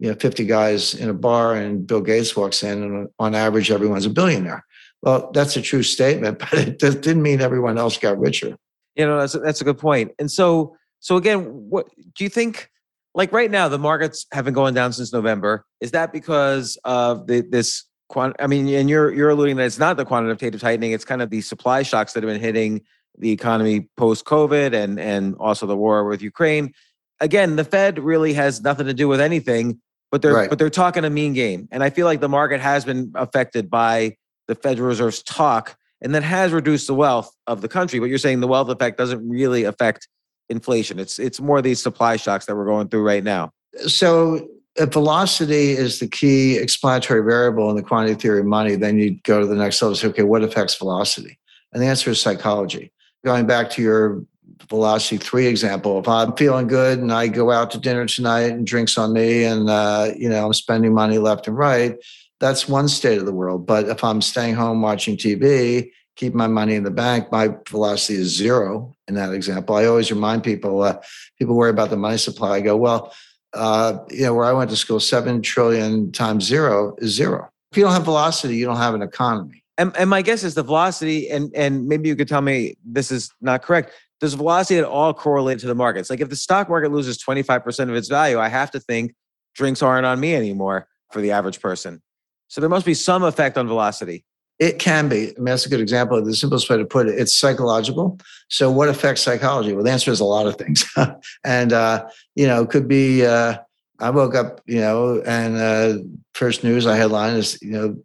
You know, 50 guys in a bar, and Bill Gates walks in, and on average, everyone's a billionaire. Well, that's a true statement, but it didn't mean everyone else got richer. You know, that's a, that's a good point. And so so again, what do you think? Like right now, the markets have been going down since November. Is that because of the, this? Quant- I mean, and you're you're alluding that it's not the quantitative tightening; it's kind of the supply shocks that have been hitting the economy post COVID and and also the war with Ukraine. Again, the Fed really has nothing to do with anything, but they're right. but they're talking a mean game, and I feel like the market has been affected by the Federal Reserve's talk, and that has reduced the wealth of the country. But you're saying the wealth effect doesn't really affect inflation. It's it's more these supply shocks that we're going through right now. So if velocity is the key explanatory variable in the quantity theory of money, then you go to the next level. And say, okay, what affects velocity? And the answer is psychology. Going back to your velocity three example, if I'm feeling good and I go out to dinner tonight and drinks on me, and uh, you know I'm spending money left and right, that's one state of the world. But if I'm staying home watching TV keep my money in the bank, my velocity is zero in that example. I always remind people, uh, people worry about the money supply. I go, well, uh, you know, where I went to school, seven trillion times zero is zero. If you don't have velocity, you don't have an economy. And, and my guess is the velocity, and and maybe you could tell me this is not correct. Does velocity at all correlate to the markets? Like if the stock market loses 25% of its value, I have to think drinks aren't on me anymore for the average person. So there must be some effect on velocity. It can be. I mean, that's a good example. The simplest way to put it, it's psychological. So, what affects psychology? Well, the answer is a lot of things. and, uh, you know, could be uh, I woke up, you know, and uh, first news I headline is, you know,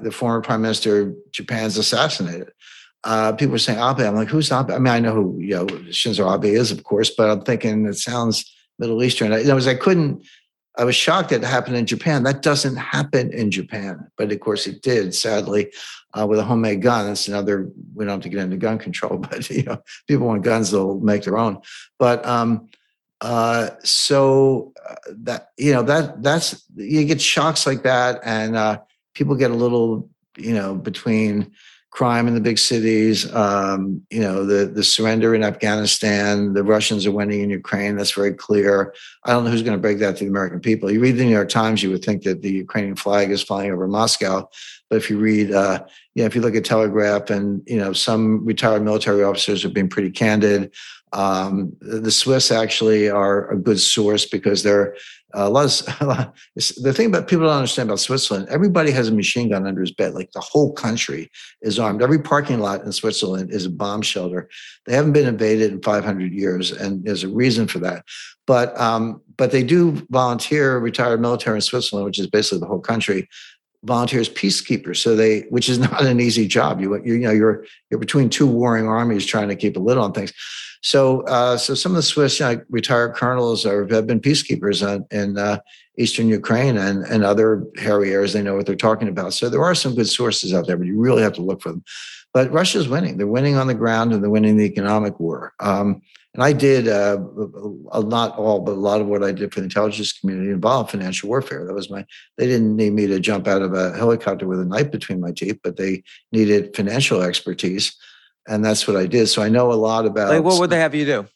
the former prime minister of Japan's assassinated. Uh, people were saying Abe. I'm like, who's Abe? I mean, I know who you know Shinzo Abe is, of course, but I'm thinking it sounds Middle Eastern. I, in other I couldn't I was shocked that it happened in Japan. That doesn't happen in Japan, but of course it did. Sadly, uh, with a homemade gun, that's another. We don't have to get into gun control, but you know, people want guns, they'll make their own. But um, uh, so uh, that you know that that's you get shocks like that, and uh, people get a little you know between crime in the big cities, um, you know, the the surrender in Afghanistan, the Russians are winning in Ukraine. That's very clear. I don't know who's going to break that to the American people. You read the New York Times, you would think that the Ukrainian flag is flying over Moscow, but if you read, uh, you know, if you look at Telegraph, and you know, some retired military officers have been pretty candid. Um, the Swiss actually are a good source because they're a lot of, the thing about people don't understand about Switzerland, everybody has a machine gun under his bed. Like the whole country is armed. Every parking lot in Switzerland is a bomb shelter. They haven't been invaded in 500 years, and there's a reason for that. But um, but they do volunteer retired military in Switzerland, which is basically the whole country. Volunteers peacekeepers, so they, which is not an easy job. You you know you're you're between two warring armies trying to keep a lid on things. So, uh, so some of the Swiss you know, retired colonels are, have been peacekeepers in uh, eastern Ukraine and, and other hairy areas. They know what they're talking about. So there are some good sources out there, but you really have to look for them. But Russia's winning. They're winning on the ground and they're winning the economic war. Um, and I did uh, not all, but a lot of what I did for the intelligence community involved financial warfare. That was my. They didn't need me to jump out of a helicopter with a knife between my teeth, but they needed financial expertise, and that's what I did. So I know a lot about. Like, what would they have you do?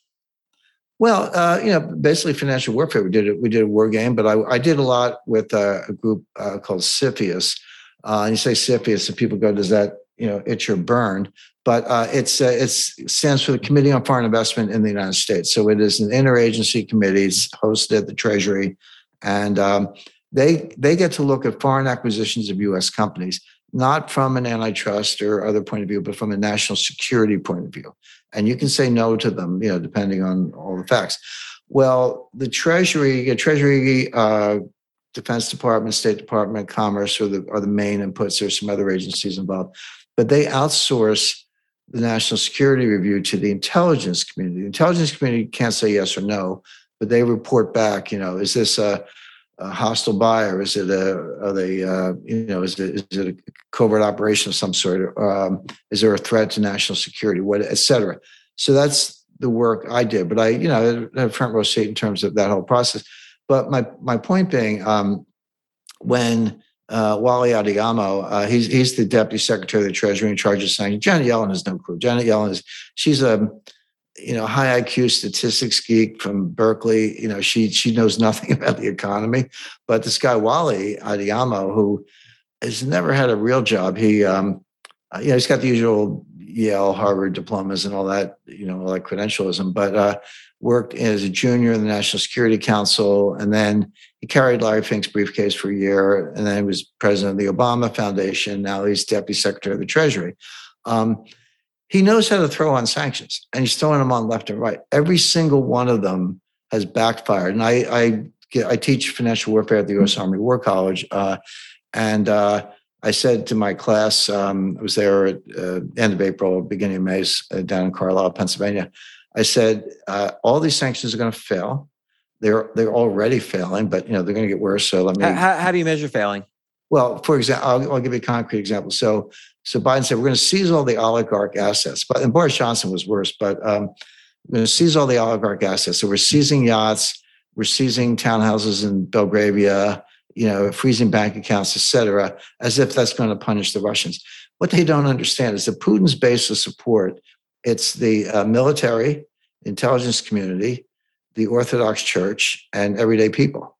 Well, uh, you know, basically financial warfare. We did it. We did a war game, but I, I did a lot with uh, a group uh, called CFIUS. Uh, and you say CFIUS, and people go, "Does that you know itch or burn?" But uh, it's uh, it's stands for the Committee on Foreign Investment in the United States. So it is an interagency committee. It's hosted at the Treasury, and um, they they get to look at foreign acquisitions of U.S. companies not from an antitrust or other point of view, but from a national security point of view. And you can say no to them, you know, depending on all the facts. Well, the Treasury, the Treasury, uh, Defense Department, State Department, Commerce are the are the main inputs. There's some other agencies involved, but they outsource the national security review to the intelligence community. The intelligence community can't say yes or no, but they report back. You know, is this a a hostile buyer? Is it a are they uh, you know is it is it a covert operation of some sort? Um, is there a threat to national security? What et cetera? So that's the work I did, but I you know had front row seat in terms of that whole process. But my my point being, um, when uh, Wally Adeyemo, uh, he's he's the deputy secretary of the Treasury in charge of sanctions. Janet Yellen has no clue. Janet Yellen is she's a you know, high IQ statistics geek from Berkeley. You know, she she knows nothing about the economy. But this guy Wally Adeyemo, who has never had a real job, he um, uh, you know, he's got the usual Yale, Harvard diplomas and all that, you know, all that credentialism, but uh, worked as a junior in the National Security Council, and then he carried Larry Fink's briefcase for a year, and then he was president of the Obama Foundation. Now he's deputy secretary of the Treasury. Um, he knows how to throw on sanctions and he's throwing them on left and right. Every single one of them has backfired. And I, I, I teach financial warfare at the U.S. Army War College. Uh, and uh, I said to my class, um, I was there at uh, end of April, beginning of May, uh, down in Carlisle, Pennsylvania. I said, uh, all these sanctions are going to fail. They're they're already failing, but you know they're going to get worse. So let me. How, how do you measure failing? Well, for example, I'll, I'll, give you a concrete example. So, so Biden said we're going to seize all the oligarch assets, but and Boris Johnson was worse. But um, we're going to seize all the oligarch assets. So we're seizing yachts, we're seizing townhouses in Belgravia, you know, freezing bank accounts, et cetera, as if that's going to punish the Russians. What they don't understand is that Putin's base of support it's the uh, military, intelligence community, the Orthodox Church, and everyday people.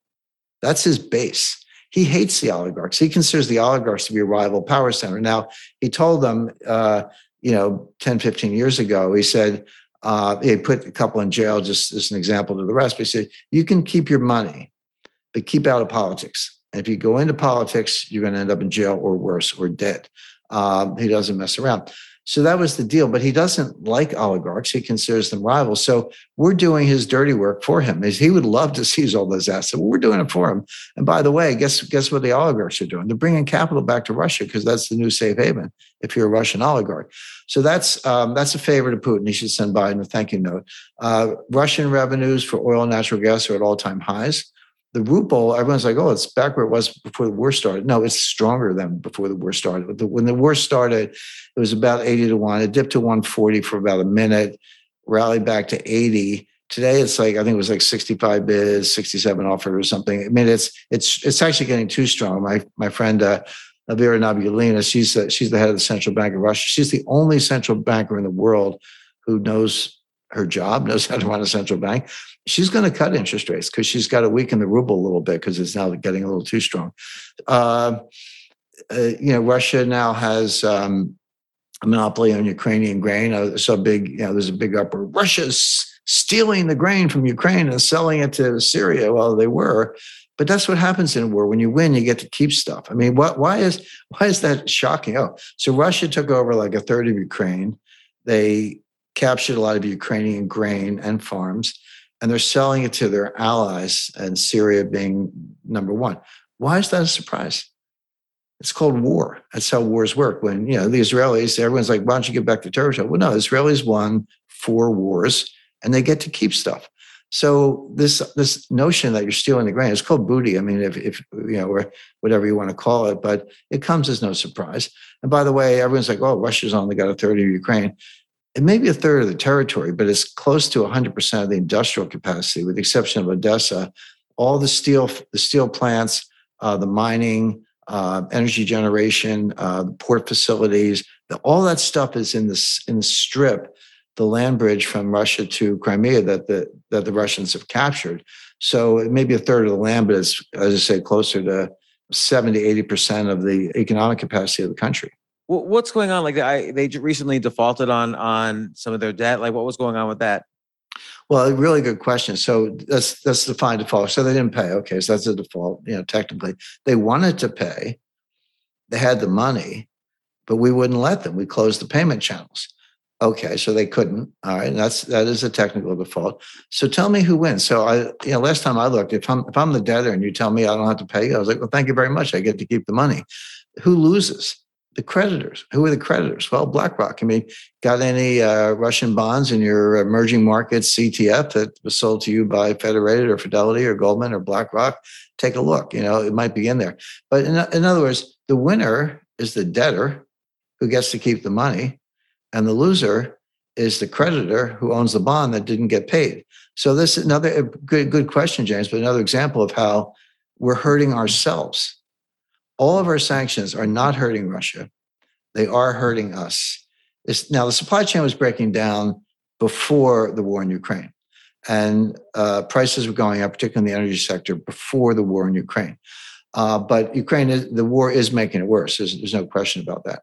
That's his base he hates the oligarchs. He considers the oligarchs to be a rival power center. Now, he told them, uh, you know, 10, 15 years ago, he said, uh, he put a couple in jail just as an example to the rest. But he said, you can keep your money, but keep out of politics. And if you go into politics, you're going to end up in jail or worse or dead. Um, he doesn't mess around. So that was the deal. But he doesn't like oligarchs. He considers them rivals. So we're doing his dirty work for him. He would love to seize all those assets. We're doing it for him. And by the way, guess guess what the oligarchs are doing? They're bringing capital back to Russia because that's the new safe haven if you're a Russian oligarch. So that's um, that's a favor to Putin. He should send Biden a thank you note. Uh, Russian revenues for oil and natural gas are at all time highs the ruble, everyone's like, oh, it's back where it was before the war started. No, it's stronger than before the war started. When the war started, it was about 80 to 1. It dipped to 140 for about a minute, rallied back to 80. Today it's like I think it was like 65 bids, 67 offered or something. I mean, it's it's it's actually getting too strong. My my friend uh, Elvira Nabiullina, she's uh, she's the head of the central bank of Russia. She's the only central banker in the world who knows her job, knows how to run a central bank she's going to cut interest rates because she's got to weaken the ruble a little bit because it's now getting a little too strong. Uh, uh, you know, Russia now has um, a monopoly on Ukrainian grain. Uh, so big, you know, there's a big uproar. Russia's stealing the grain from Ukraine and selling it to Syria. Well, they were, but that's what happens in a war. When you win, you get to keep stuff. I mean, what? Why is why is that shocking? Oh, so Russia took over like a third of Ukraine. They captured a lot of Ukrainian grain and farms and they're selling it to their allies, and Syria being number one. Why is that a surprise? It's called war. That's how wars work. When you know the Israelis, everyone's like, "Why don't you get back to territory?" Well, no, Israelis won four wars, and they get to keep stuff. So this this notion that you're stealing the grain, it's called booty. I mean, if, if you know, or whatever you want to call it, but it comes as no surprise. And by the way, everyone's like, "Oh, Russia's only got a third of Ukraine." It may be a third of the territory, but it's close to 100% of the industrial capacity, with the exception of Odessa. All the steel, the steel plants, uh, the mining, uh, energy generation, uh, the port facilities, the, all that stuff is in this in the strip the land bridge from Russia to Crimea that the that the Russians have captured. So it may be a third of the land, but it's as I say, closer to 70, 80 percent of the economic capacity of the country. What's going on? Like I, they recently defaulted on on some of their debt. Like what was going on with that? Well, a really good question. So that's that's the fine default. So they didn't pay. Okay, so that's a default. You know, technically they wanted to pay. They had the money, but we wouldn't let them. We closed the payment channels. Okay, so they couldn't. All right, and that's that is a technical default. So tell me who wins. So I, you know, last time I looked, if I'm if I'm the debtor and you tell me I don't have to pay, I was like, well, thank you very much. I get to keep the money. Who loses? The creditors. Who are the creditors? Well, BlackRock. I mean, got any uh, Russian bonds in your emerging markets ETF that was sold to you by Federated or Fidelity or Goldman or BlackRock? Take a look. You know, it might be in there. But in, in other words, the winner is the debtor who gets to keep the money and the loser is the creditor who owns the bond that didn't get paid. So this is another good good question, James, but another example of how we're hurting ourselves. All of our sanctions are not hurting Russia; they are hurting us. It's, now the supply chain was breaking down before the war in Ukraine, and uh, prices were going up, particularly in the energy sector, before the war in Ukraine. Uh, but Ukraine, is, the war is making it worse. There's, there's no question about that.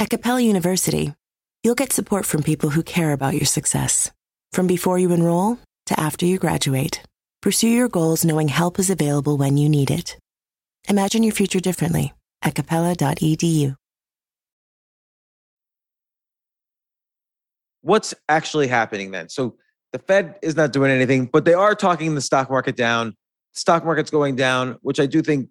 At Capella University, you'll get support from people who care about your success. From before you enroll to after you graduate, pursue your goals knowing help is available when you need it. Imagine your future differently at capella.edu. What's actually happening then? So the Fed is not doing anything, but they are talking the stock market down. Stock market's going down, which I do think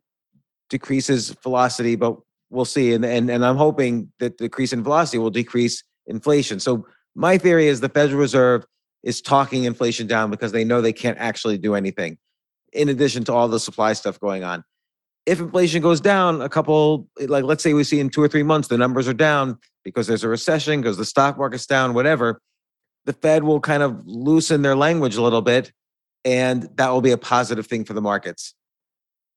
decreases velocity, but we'll see. And, and, and I'm hoping that the decrease in velocity will decrease inflation. So my theory is the Federal Reserve is talking inflation down because they know they can't actually do anything in addition to all the supply stuff going on. If inflation goes down a couple, like let's say we see in two or three months, the numbers are down because there's a recession, because the stock market's down, whatever, the Fed will kind of loosen their language a little bit. And that will be a positive thing for the markets.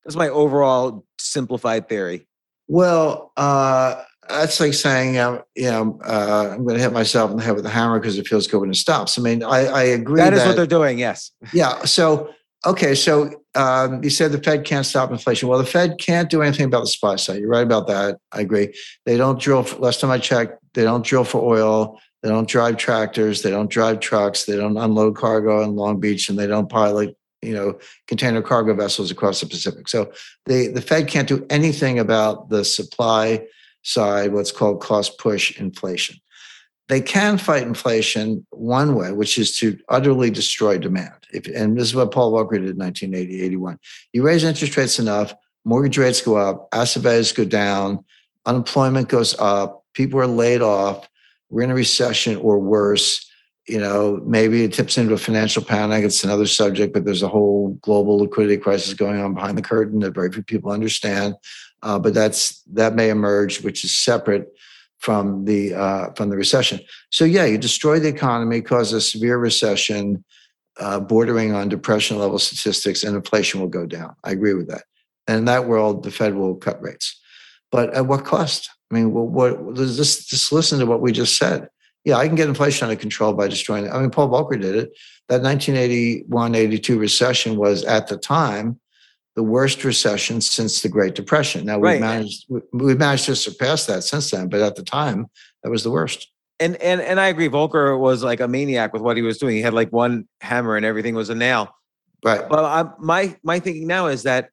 That's my overall simplified theory. Well, uh, that's like saying, um, you know, uh, I'm going to hit myself in the head with a hammer because it feels good when it stops. I mean, I, I agree. That is that, what they're doing. Yes. Yeah. So, okay. So um, you said the Fed can't stop inflation. Well, the Fed can't do anything about the supply side. You're right about that. I agree. They don't drill. For, last time I checked, they don't drill for oil. They don't drive tractors. They don't drive trucks. They don't unload cargo in Long Beach, and they don't pilot you know container cargo vessels across the Pacific. So the the Fed can't do anything about the supply side, what's called cost push inflation. They can fight inflation one way, which is to utterly destroy demand. If, and this is what Paul Volcker did in 1980, 81. You raise interest rates enough, mortgage rates go up, asset values go down, unemployment goes up, people are laid off, we're in a recession or worse you know, maybe it tips into a financial panic. It's another subject, but there's a whole global liquidity crisis going on behind the curtain that very few people understand. Uh, but that's that may emerge, which is separate from the uh, from the recession. So yeah, you destroy the economy, cause a severe recession, uh, bordering on depression level statistics, and inflation will go down. I agree with that. And in that world, the Fed will cut rates, but at what cost? I mean, what, what just just listen to what we just said yeah, I can get inflation under control by destroying it. I mean, Paul Volcker did it. That 1981 82 recession was at the time the worst recession since the Great Depression. Now, we've, Right. managed, we- we've managed to surpass that since then, but at the time, that was the worst. And and and I agree. Volcker was like a maniac with what he was doing. He had like one hammer and everything was a nail. Right. Well, I, my my thinking now is that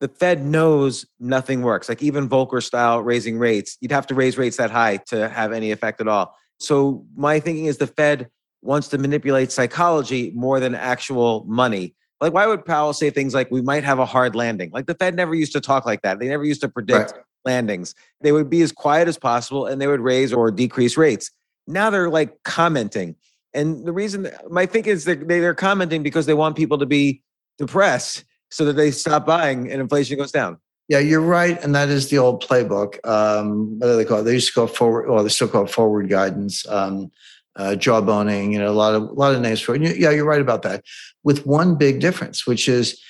the Fed knows nothing works. Like even Volcker style raising rates, you'd have to raise rates that high to have any effect at all. So my thinking is the Fed wants to manipulate psychology more than actual money. Like why would Powell say things like we might have a hard landing? Like the Fed never used to talk like that. They never used to predict Right. landings. They would be as quiet as possible and they would raise or decrease rates. Now they're like commenting. And the reason my think is that they- they're commenting because they want people to be depressed so that they stop buying and inflation goes down. Yeah, you're right, and that is the old playbook. Um, what do they call it? They used to call forward, well, they still call forward guidance, um, uh, jawboning. You know, a lot of a lot of names for it. You- Yeah, you're right about that. With one big difference, which is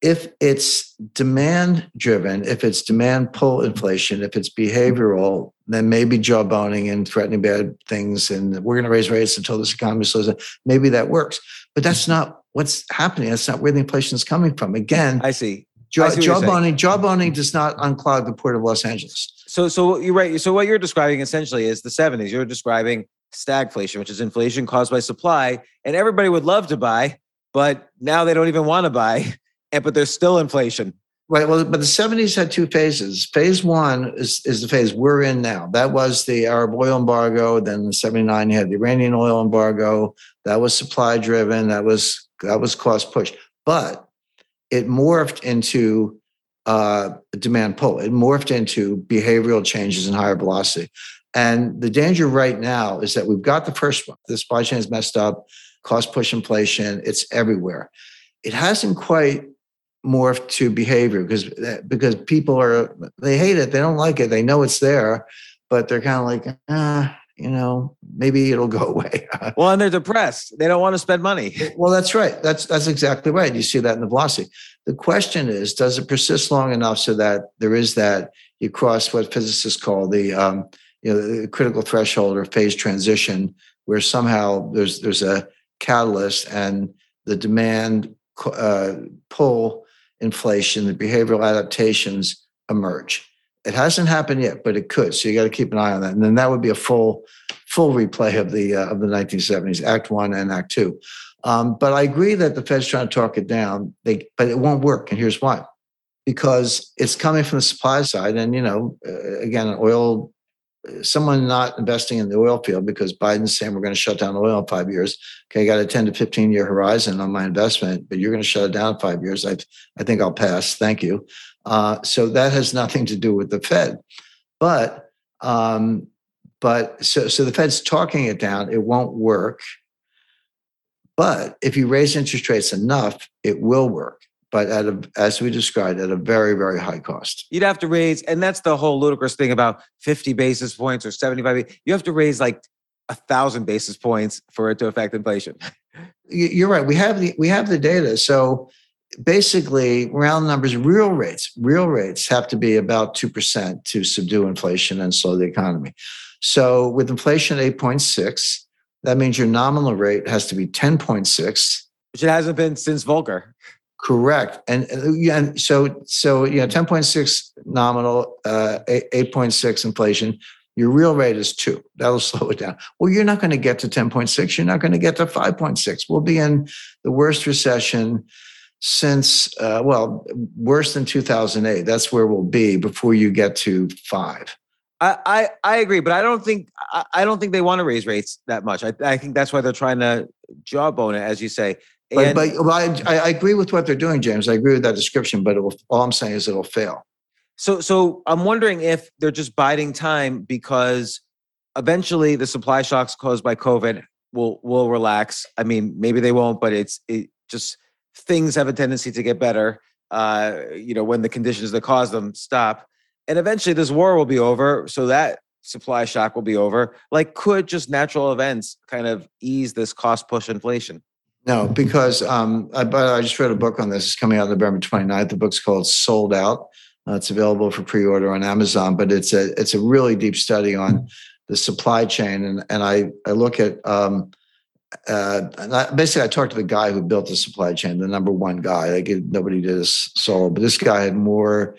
if it's demand driven, if it's demand pull inflation, if it's behavioral, then maybe jawboning and threatening bad things, and we're going to raise rates until this economy slows down. Maybe that works, but that's not what's happening. That's not where the inflation is coming from. Again, I see. Jaw, I see what you're saying. jawboning, jawboning does not unclog the port of Los Angeles. So so you're right. So what you're describing essentially is the 70s. You're describing stagflation, which is inflation caused by supply, and everybody would love to buy, but now they don't even want to buy, and but there's still inflation. Right. Well, but the 70s had two phases. Phase one is, is the phase we're in now. That was the Arab oil embargo. Then in 79, you had the Iranian oil embargo. That was supply driven. That was that was cost push. But it morphed into uh, demand pull. It morphed into behavioral changes and higher velocity. And the danger right now is that we've got the first one. The supply chain is messed up, cost push inflation. It's everywhere. It hasn't quite morphed to behavior because because people are they hate it, they don't like it, they know it's there, but they're kind of like, ah, you know, maybe it'll go away. Well, and they're depressed. They don't want to spend money. well, that's right. That's that's exactly right. You see that in the velocity. The question is, does it persist long enough so that there is that you cross what physicists call the um, you know the critical threshold or phase transition, where somehow there's there's a catalyst and the demand uh, pull inflation, the behavioral adaptations emerge. It hasn't happened yet, but it could. So you got to keep an eye on that. And then that would be a full, full replay of the uh, of the 1970s, Act One and Act Two. Um, but I agree that the Fed's trying to talk it down. They, but it won't work, and here's why: because it's coming from the supply side, and you know, uh, again, oil. Someone not investing in the oil field because Biden's saying we're going to shut down oil in five years. Okay, I got a 10 to 15 year horizon on my investment, but you're going to shut it down in five years. I, I think I'll pass. Thank you. Uh, so that has nothing to do with the Fed. But um, but so so the Fed's talking it down. It won't work. But if you raise interest rates enough, it will work. But at a, as we described, at a very very high cost. You'd have to raise, and that's the whole ludicrous thing about 50 basis points or 75. You have to raise like a thousand basis points for it to affect inflation. You- You're right. We have the we have the data. So basically, round numbers, real rates, real rates have to be about two percent to subdue inflation and slow the economy. So with inflation at eight point six, that means your nominal rate has to be ten point six. Which it hasn't been since Volcker. Correct. And, uh, yeah, and so, so, you know, 10.6 nominal, uh, 8.6 inflation, your real rate is two. That'll slow it down. Well, you're not going to get to 10.6. You're not going to get to 5.6. We'll be in the worst recession since, uh, well, worse than 2008. That's where we'll be before you get to five. I, I, I agree, but I don't think I, I don't think they want to raise rates that much. I, I think that's why they're trying to jawbone it, as you say. But, And- but well, I, I agree with what they're doing, James. I agree with that description, but it will, all I'm saying is it'll fail. So, so I'm wondering if they're just biding time because eventually the supply shocks caused by COVID will will relax. I mean, maybe they won't, but it's it just things have a tendency to get better. Uh, you know, when the conditions that cause them stop, and eventually this war will be over, so that supply shock will be over. Like, could just natural events kind of ease this cost push inflation? No, because um, I, but I just read a book on this. It's coming out November 29th. The book's called Sold Out. Uh, it's available for pre-order on Amazon, but it's a it's a really deep study on the supply chain, and and I I look at um, uh, basically I talked to the guy who built the supply chain, the number one guy. Like nobody did this solo, but this guy had more.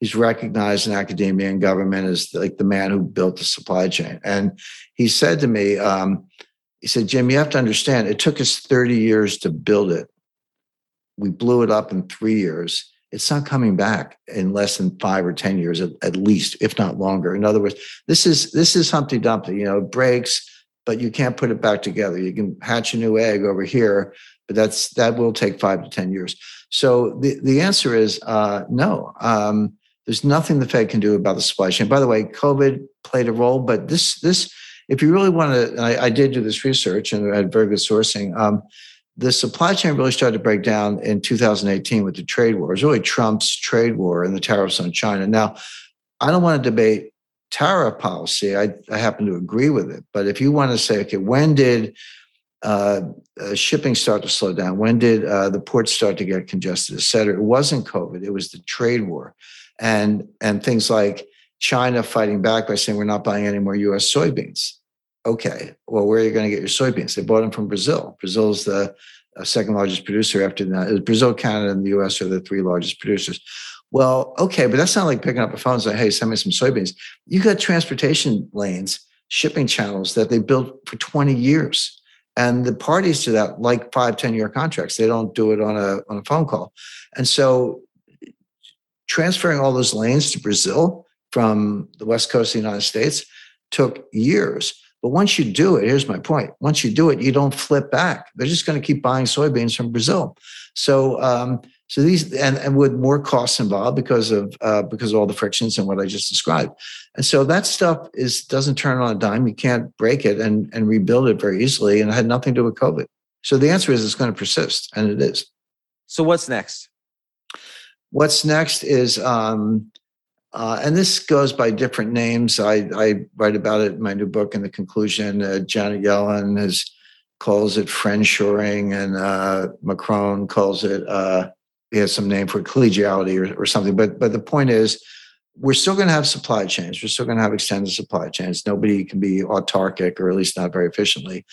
He's recognized in academia and government as like the man who built the supply chain, and he said to me, um, he said, Jim, you have to understand, it took us 30 years to build it. We blew it up in three years it's not coming back in less than five or ten years at, at, least if not longer in other words this is this is humpty dumpty you know it breaks but you can't put it back together you can hatch a new egg over here but that's that will take five to ten years so the, the answer is uh, no um, there's nothing the fed can do about the supply chain by the way covid played a role but this this if you really want to I, I did do this research and I had very good sourcing um, the supply chain really started to break down in 2018 with the trade war. It was really Trump's trade war and the tariffs on China. Now, I don't want to debate tariff policy. I, I happen to agree with it. But if you want to say, okay, when did uh, uh, shipping start to slow down? When did uh, the ports start to get congested, et cetera? It wasn't COVID. It was the trade war, and and things like China fighting back by saying we're not buying any more U.S. soybeans okay, well, where are you going to get your soybeans? They bought them from Brazil. Brazil is the uh, second largest producer after that. Brazil, Canada, and the US are the three largest producers. Well, okay, but that's not like picking up a phone and saying, hey, send me some soybeans. You got transportation lanes, shipping channels that they built for 20 years. And the parties to that like five, 10 year contracts. They don't do it on a on a phone call. And so transferring all those lanes to Brazil from the west coast of the United States took years. But once you do it, here's my point. Once you do it, you don't flip back. They're just going to keep buying soybeans from Brazil. So, um, so these and, and with more costs involved because of uh, because of all the frictions and what I just described. And so that stuff is doesn't turn on a dime. You can't break it and and rebuild it very easily. And it had nothing to do with COVID. So the answer is it's going to persist, and it is. So what's next? What's next is um, uh, and this goes by different names. I, I, write about it in my new book in the conclusion. Uh, Janet Yellen has calls it friendshoring, and uh, Macron calls it he has some name for collegiality or, or something. But but the point is, we're still going to have supply chains. We're still going to have extended supply chains. Nobody can be autarkic, or at least not very efficiently.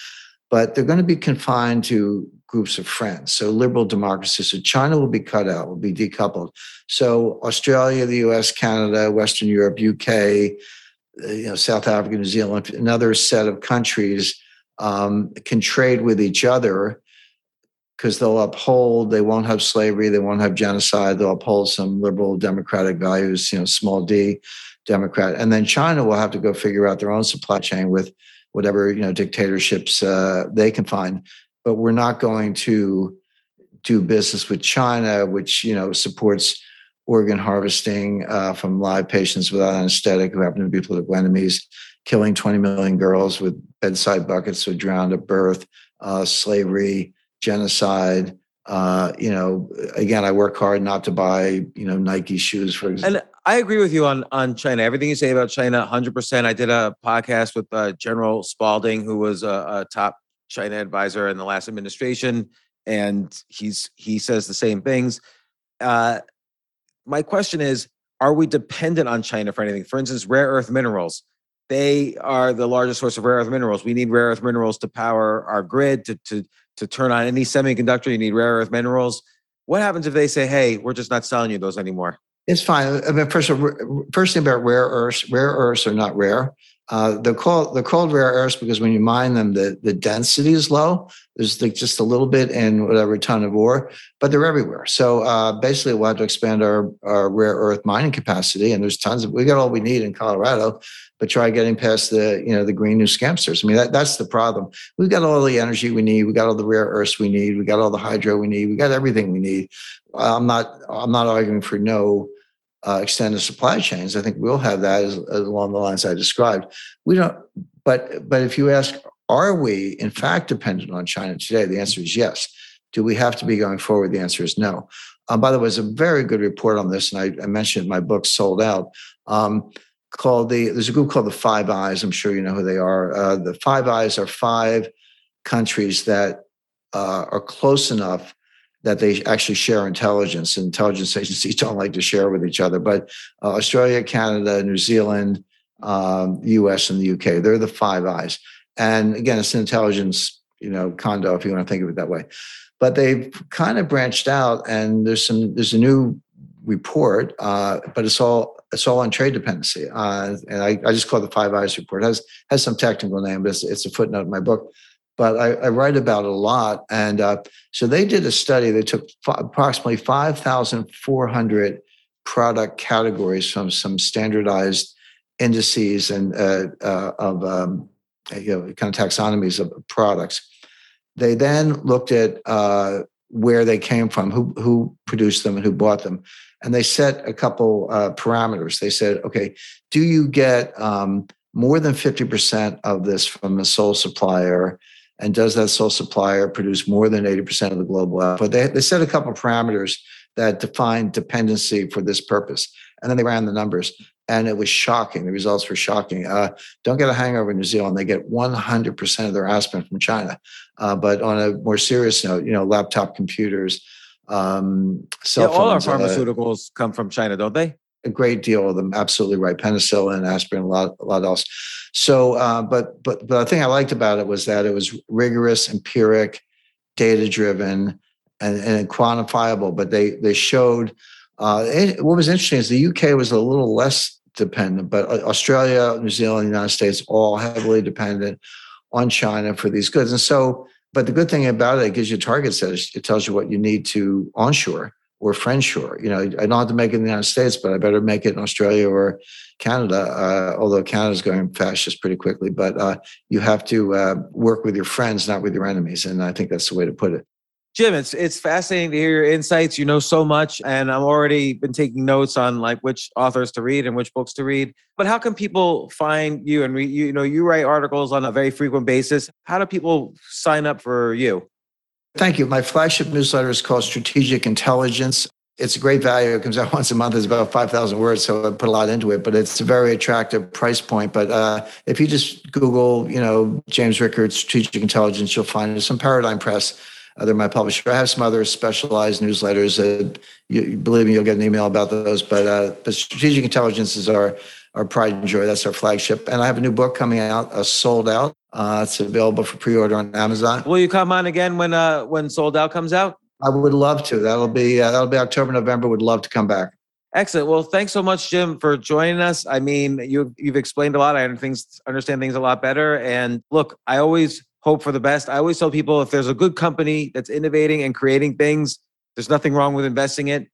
But they're going to be confined to groups of friends. So liberal democracy. So China will be cut out, will be decoupled. So Australia, the US, Canada, Western Europe, UK, uh, you know, South Africa, New Zealand, another set of countries um, can trade with each other because they'll uphold, they won't have slavery, they won't have genocide, they'll uphold some liberal democratic values, you know, small d democrat. And then China will have to go figure out their own supply chain with whatever, you know, dictatorships uh, they can find but we're not going to do business with China, which you know supports organ harvesting uh, from live patients without anesthetic who happen to be political enemies, killing 20 million girls with bedside buckets who drowned at birth, uh, slavery, genocide. Uh, you know, again, I work hard not to buy you know Nike shoes, for example. And I agree with you on on China. Everything you say about China, 100%. I did a podcast with uh, General Spalding, who was a, a top China advisor in the last administration, and he's he says the same things. Uh, my question is: Are we dependent on China for anything? For instance, rare earth minerals. They are the largest source of rare earth minerals. We need rare earth minerals to power our grid to to to turn on any semiconductor. You need rare earth minerals. What happens if they say, "Hey, we're just not selling you those anymore"? It's fine. I mean, first, of, first thing about rare earths: rare earths are not rare. Uh, they're called they're called rare earths because when you mine them, the, the density is low. There's like just a little bit in whatever ton of ore, but they're everywhere. So uh, basically, we'll have to expand our, our rare earth mining capacity. And there's tons of we got all we need in Colorado, but try getting past the you know the green new scamsters. I mean that, that's the problem. We've got all the energy we need. We got all the rare earths we need. We got all the hydro we need. We got everything we need. I'm not I'm not arguing for no uh, extended supply chains. I think we'll have that as, as along the lines I described. We don't, but but if you ask, are we in fact dependent on China today? The answer is yes. Do we have to be going forward? The answer is no. Um, by the way, there's a very good report on this, and I, I mentioned my book sold out. Um, called the there's a group called the Five Eyes. I'm sure you know who they are. Uh, the Five Eyes are five countries that uh, are close enough that they actually share intelligence. Intelligence agencies don't like to share with each other, but uh, Australia, Canada, New Zealand, um, U.S. and the U.K. They're the Five Eyes, and again, it's an intelligence, you know, condo if you want to think of it that way. But they've kind of branched out, and there's some there's a new report, uh, but it's all it's all on trade dependency, uh, and I, I just call the Five Eyes report. It has has some technical name, but it's, it's a footnote in my book. But I, I write about it a lot, and uh, so they did a study. They took f- approximately five thousand four hundred product categories from some standardized indices and uh, uh, of um, you know kind of taxonomies of products. They then looked at uh, where they came from, who who produced them, and who bought them, and they set a couple uh, parameters. They said, okay, do you get um, more than fifty percent of this from a sole supplier? And does that sole supplier produce more than 80% of the global output? They, they set a couple parameters that define dependency for this purpose. And then they ran the numbers and it was shocking. The results were shocking. Uh, don't get a hangover in New Zealand. They get 100% of their aspirin from China. Uh, but on a more serious note, you know, laptop computers, um, cell yeah, all our phones, uh, pharmaceuticals come from China, don't they? A great deal of them. Absolutely right. Penicillin, aspirin, a lot, a lot else. So, uh, but but but the thing I liked about it was that it was rigorous, empiric, data driven, and, and quantifiable. But they they showed uh, it, what was interesting is the UK was a little less dependent, but uh, Australia, New Zealand, United States, all heavily dependent on China for these goods. And so, but the good thing about it, it gives you target set. It tells you what you need to onshore or friendshore. You know, I don't have to make it in the United States, but I better make it in Australia or Canada. Uh, although Canada's going fascist pretty quickly, but uh, you have to uh, work with your friends, not with your enemies, and I think that's the way to put it. Jim, it's it's fascinating to hear your insights. You know so much, and I'm already been taking notes on like which authors to read and which books to read. But how can people find you and? You, you know, you write articles on a very frequent basis. How do people sign up for you? Thank you. My flagship newsletter is called Strategic Intelligence. It's a great value. It comes out once a month. It's about 5,000 words, so I put a lot into it, but it's a very attractive price point. But uh, if you just Google, you know, James Rickards, Strategic Intelligence, you'll find some Paradigm Press. Uh, they're my publisher. I have some other specialized newsletters. You, believe me, you'll get an email about those. But uh, but Strategic Intelligence is our our pride and joy. That's our flagship. And I have a new book coming out, uh, Sold Out. Uh, it's available for pre-order on Amazon. Will you come on again when uh, when Sold Out comes out? I would love to. That'll be uh, that'll be October, November. Would love to come back. Excellent. Well, thanks so much, Jim, for joining us. I mean, you you've explained a lot. I things understand things a lot better. And look, I always hope for the best. I always tell people if there's a good company that's innovating and creating things, there's nothing wrong with investing it.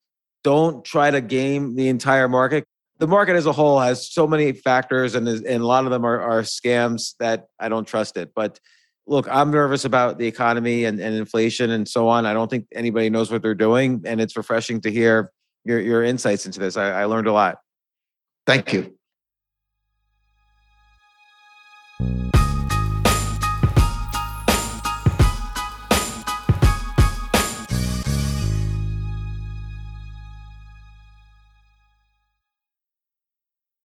Don't try to game the entire market. The market as a whole has so many factors, and, and a lot of them are, are scams that I don't trust it. But look, I'm nervous about the economy and, and inflation and so on. I don't think anybody knows what they're doing, and it's refreshing to hear your, your insights into this. I, I learned a lot. Thank you.